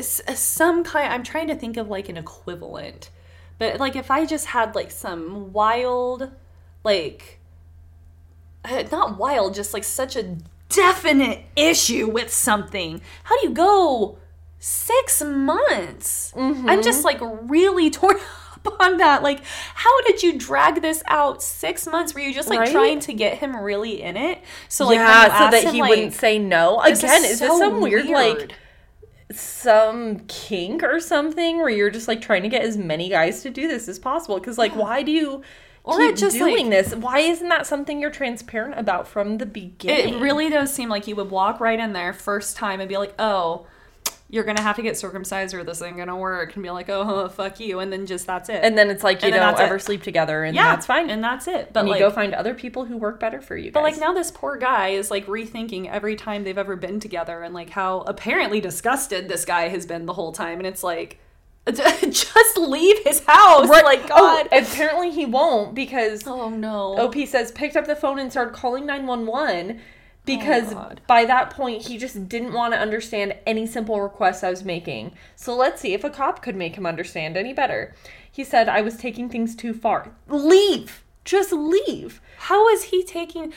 some kind I'm trying to think of like an equivalent. But like if I just had like some wild like uh, not wild just like such a definite issue with something. How do you go 6 months? I'm just like really torn up on that. Like how did you drag this out 6 months? Were you just like Right? trying to get him really in it? So like yeah, so that him, he like, wouldn't say no. Again, is, this so some weird, like some kink or something where you're just like trying to get as many guys to do this as possible? Because like, why do you Or just, doing like- this? Why isn't that something you're transparent about from the beginning? It really does seem like you would walk right in there first time and be like, "Oh, you're gonna have to get circumcised or this ain't gonna work," and be like, "Oh, fuck you," and then just that's it. and then it's like you And don't that's it. ever sleep together, and yeah, that's fine. and that's it. But and you like, go find other people who work better for you. but like now this poor guy is like rethinking every time they've ever been together and like how apparently disgusted this guy has been the whole time, and it's like. Just leave his house. Like, oh, God. Oh, apparently he won't because Oh, no. OP says picked up the phone and started calling 911 because Oh, by that point he just didn't want to understand any simple requests I was making. So let's see if a cop could make him understand any better. He said I was taking things too far. Leave. Just leave. How is he taking?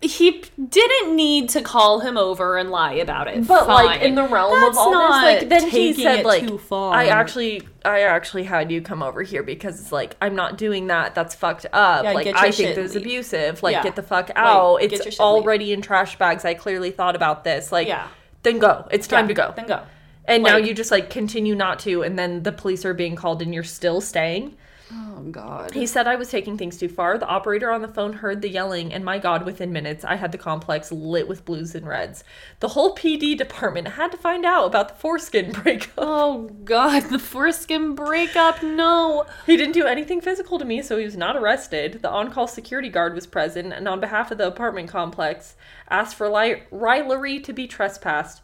He didn't need to call him over and lie about it. But like in the realm That's of all this, like then he said like too far. I actually I actually had you come over here because it's like I'm not doing that. That's fucked up. Yeah, like I think this is abusive. Like Yeah. get the fuck out. your it's and leave. already in trash bags. I clearly thought about this. Like Yeah. then go. It's time Yeah, to go. Then go. and now you just like continue not to and then the police are being called and you're still staying. Oh God. He said I was taking things too far. The operator on the phone heard the yelling, and my God, within minutes, I had the complex lit with blues and reds. The whole PD department had to find out about the foreskin breakup. Oh God, the foreskin breakup. No. He didn't do anything physical to me, so he was not arrested. The on call security guard was present, and on behalf of the apartment complex, asked for li- rilery to be trespassed.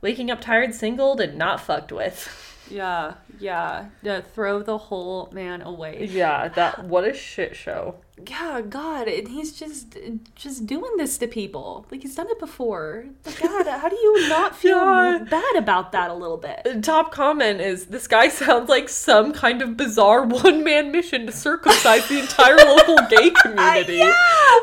Waking up tired, singled, and not fucked with. Yeah, yeah. Yeah, throw the whole man away. Yeah, that what a shit show. Yeah, God, and he's just just doing this to people. Like he's done it before. Like, God, how do you not feel Yeah. bad about that a little bit? The top comment is this guy sounds like some kind of bizarre one man mission to circumcise the entire local gay community.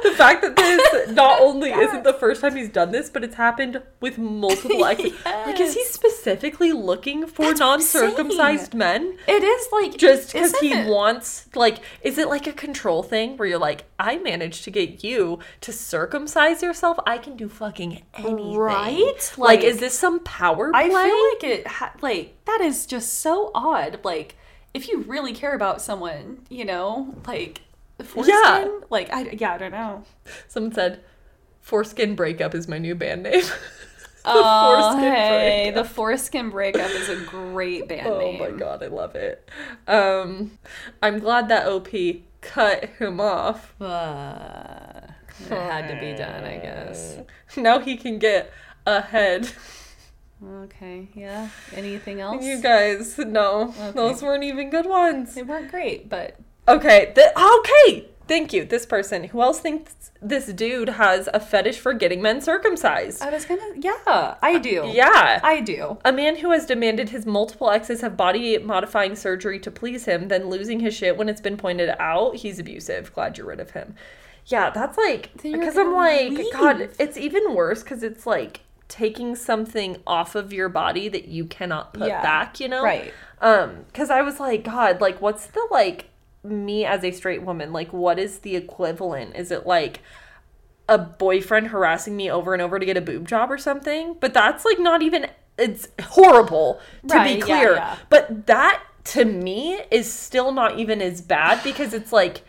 The fact that this not only isn't the first time he's done this, but it's happened with multiple exes. Like, is he specifically looking for That's what I'm non circumcised men? It is like Just because he it? wants, like, is it like a control thing where you're like, I managed to get you to circumcise yourself? I can do fucking anything. Right? Like, Like, is this some power play? I feel like it ha- like that is just so odd. Like if you really care about someone, you know, like foreskin, Yeah. like I yeah, I don't know. Someone said, "Foreskin breakup is my new band name." the Oh, foreskin hey, breakup. the foreskin breakup is a great band name Oh name. my god, I love it. Um, I'm glad that OP cut him off. Uh, it had to be done, I guess. Now he can get ahead. Okay, yeah. Anything else? You guys, no, those weren't even good ones. They weren't great, but Okay, th- okay. Thank you. This person. Who else thinks this dude has a fetish for getting men circumcised? I was gonna. Yeah, I do. yeah. I do. A man who has demanded his multiple exes have body modifying surgery to please him, then losing his shit when it's been pointed out, he's abusive. Glad you're rid of him. Yeah, that's like because I'm like, leave. God, it's even worse because it's like taking something off of your body that you cannot put Yeah, back. You know, right. Um, because I was like, God, like, what's the like me as a straight woman? Like, what is the equivalent? Is it like a boyfriend harassing me over and over to get a boob job or something? But that's like not even. It's horrible to Right, be yeah, clear. yeah. But that to me is still not even as bad because it's like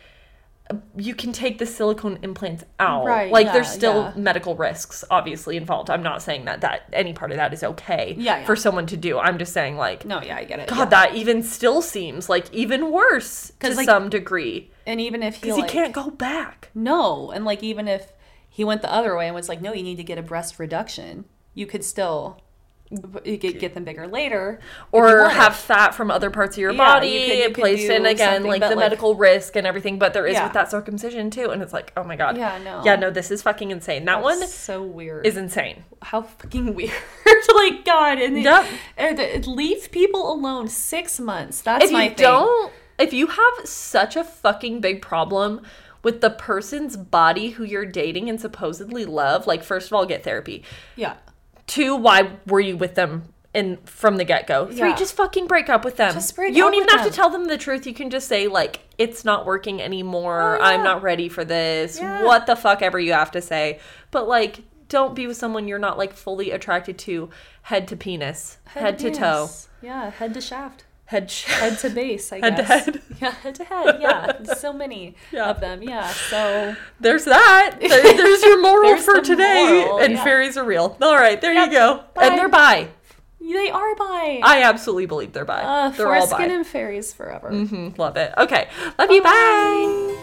you can take the silicone implants out. Right, Like yeah, there's still yeah. medical risks obviously involved. I'm not saying that that any part of that is okay Yeah, for someone to do. I'm just saying like No, yeah, I get it. God, that even still seems like even worse to like, some degree. and even if he like he can't go back. no, and like even if he went the other way and was like, no, you need to get a breast reduction, you could still you get, get them bigger later, Or have fat from other parts of your Yeah, body you you placed in again, like the like- medical risk and everything. But there is Yeah. with that circumcision too. And it's like, oh my God. Yeah, no. Yeah, no, this is fucking insane. That one so weird. is insane. how fucking weird. like God, and, Yep. it- leave people alone six months. That's if my you thing. don't if you have such a fucking big problem with the person's body who you're dating and supposedly love like first of all get therapy yeah, two why were you with them in from the get-go three Yeah. just fucking break up with them Just break you don't even with have to tell them the truth you can just say like it's not working anymore Oh, yeah. i'm not ready for this Yeah. what the fuck ever you have to say but like don't be with someone you're not like fully attracted to head to penis head, to toe. Yeah, head to shaft. Head sh- Head to base, I Head to guess. head. Yeah, head to head. Yeah, so many Yeah. of them. Yeah, so There's that. There- there's your moral There's for today. moral, and yeah. fairies are real. All right, there you go. Bye. And they're bi. they are bi. I absolutely believe they're bi. uh, they're all bi. and fairies forever. Mm-hmm. love it. Okay. Love you. Bye.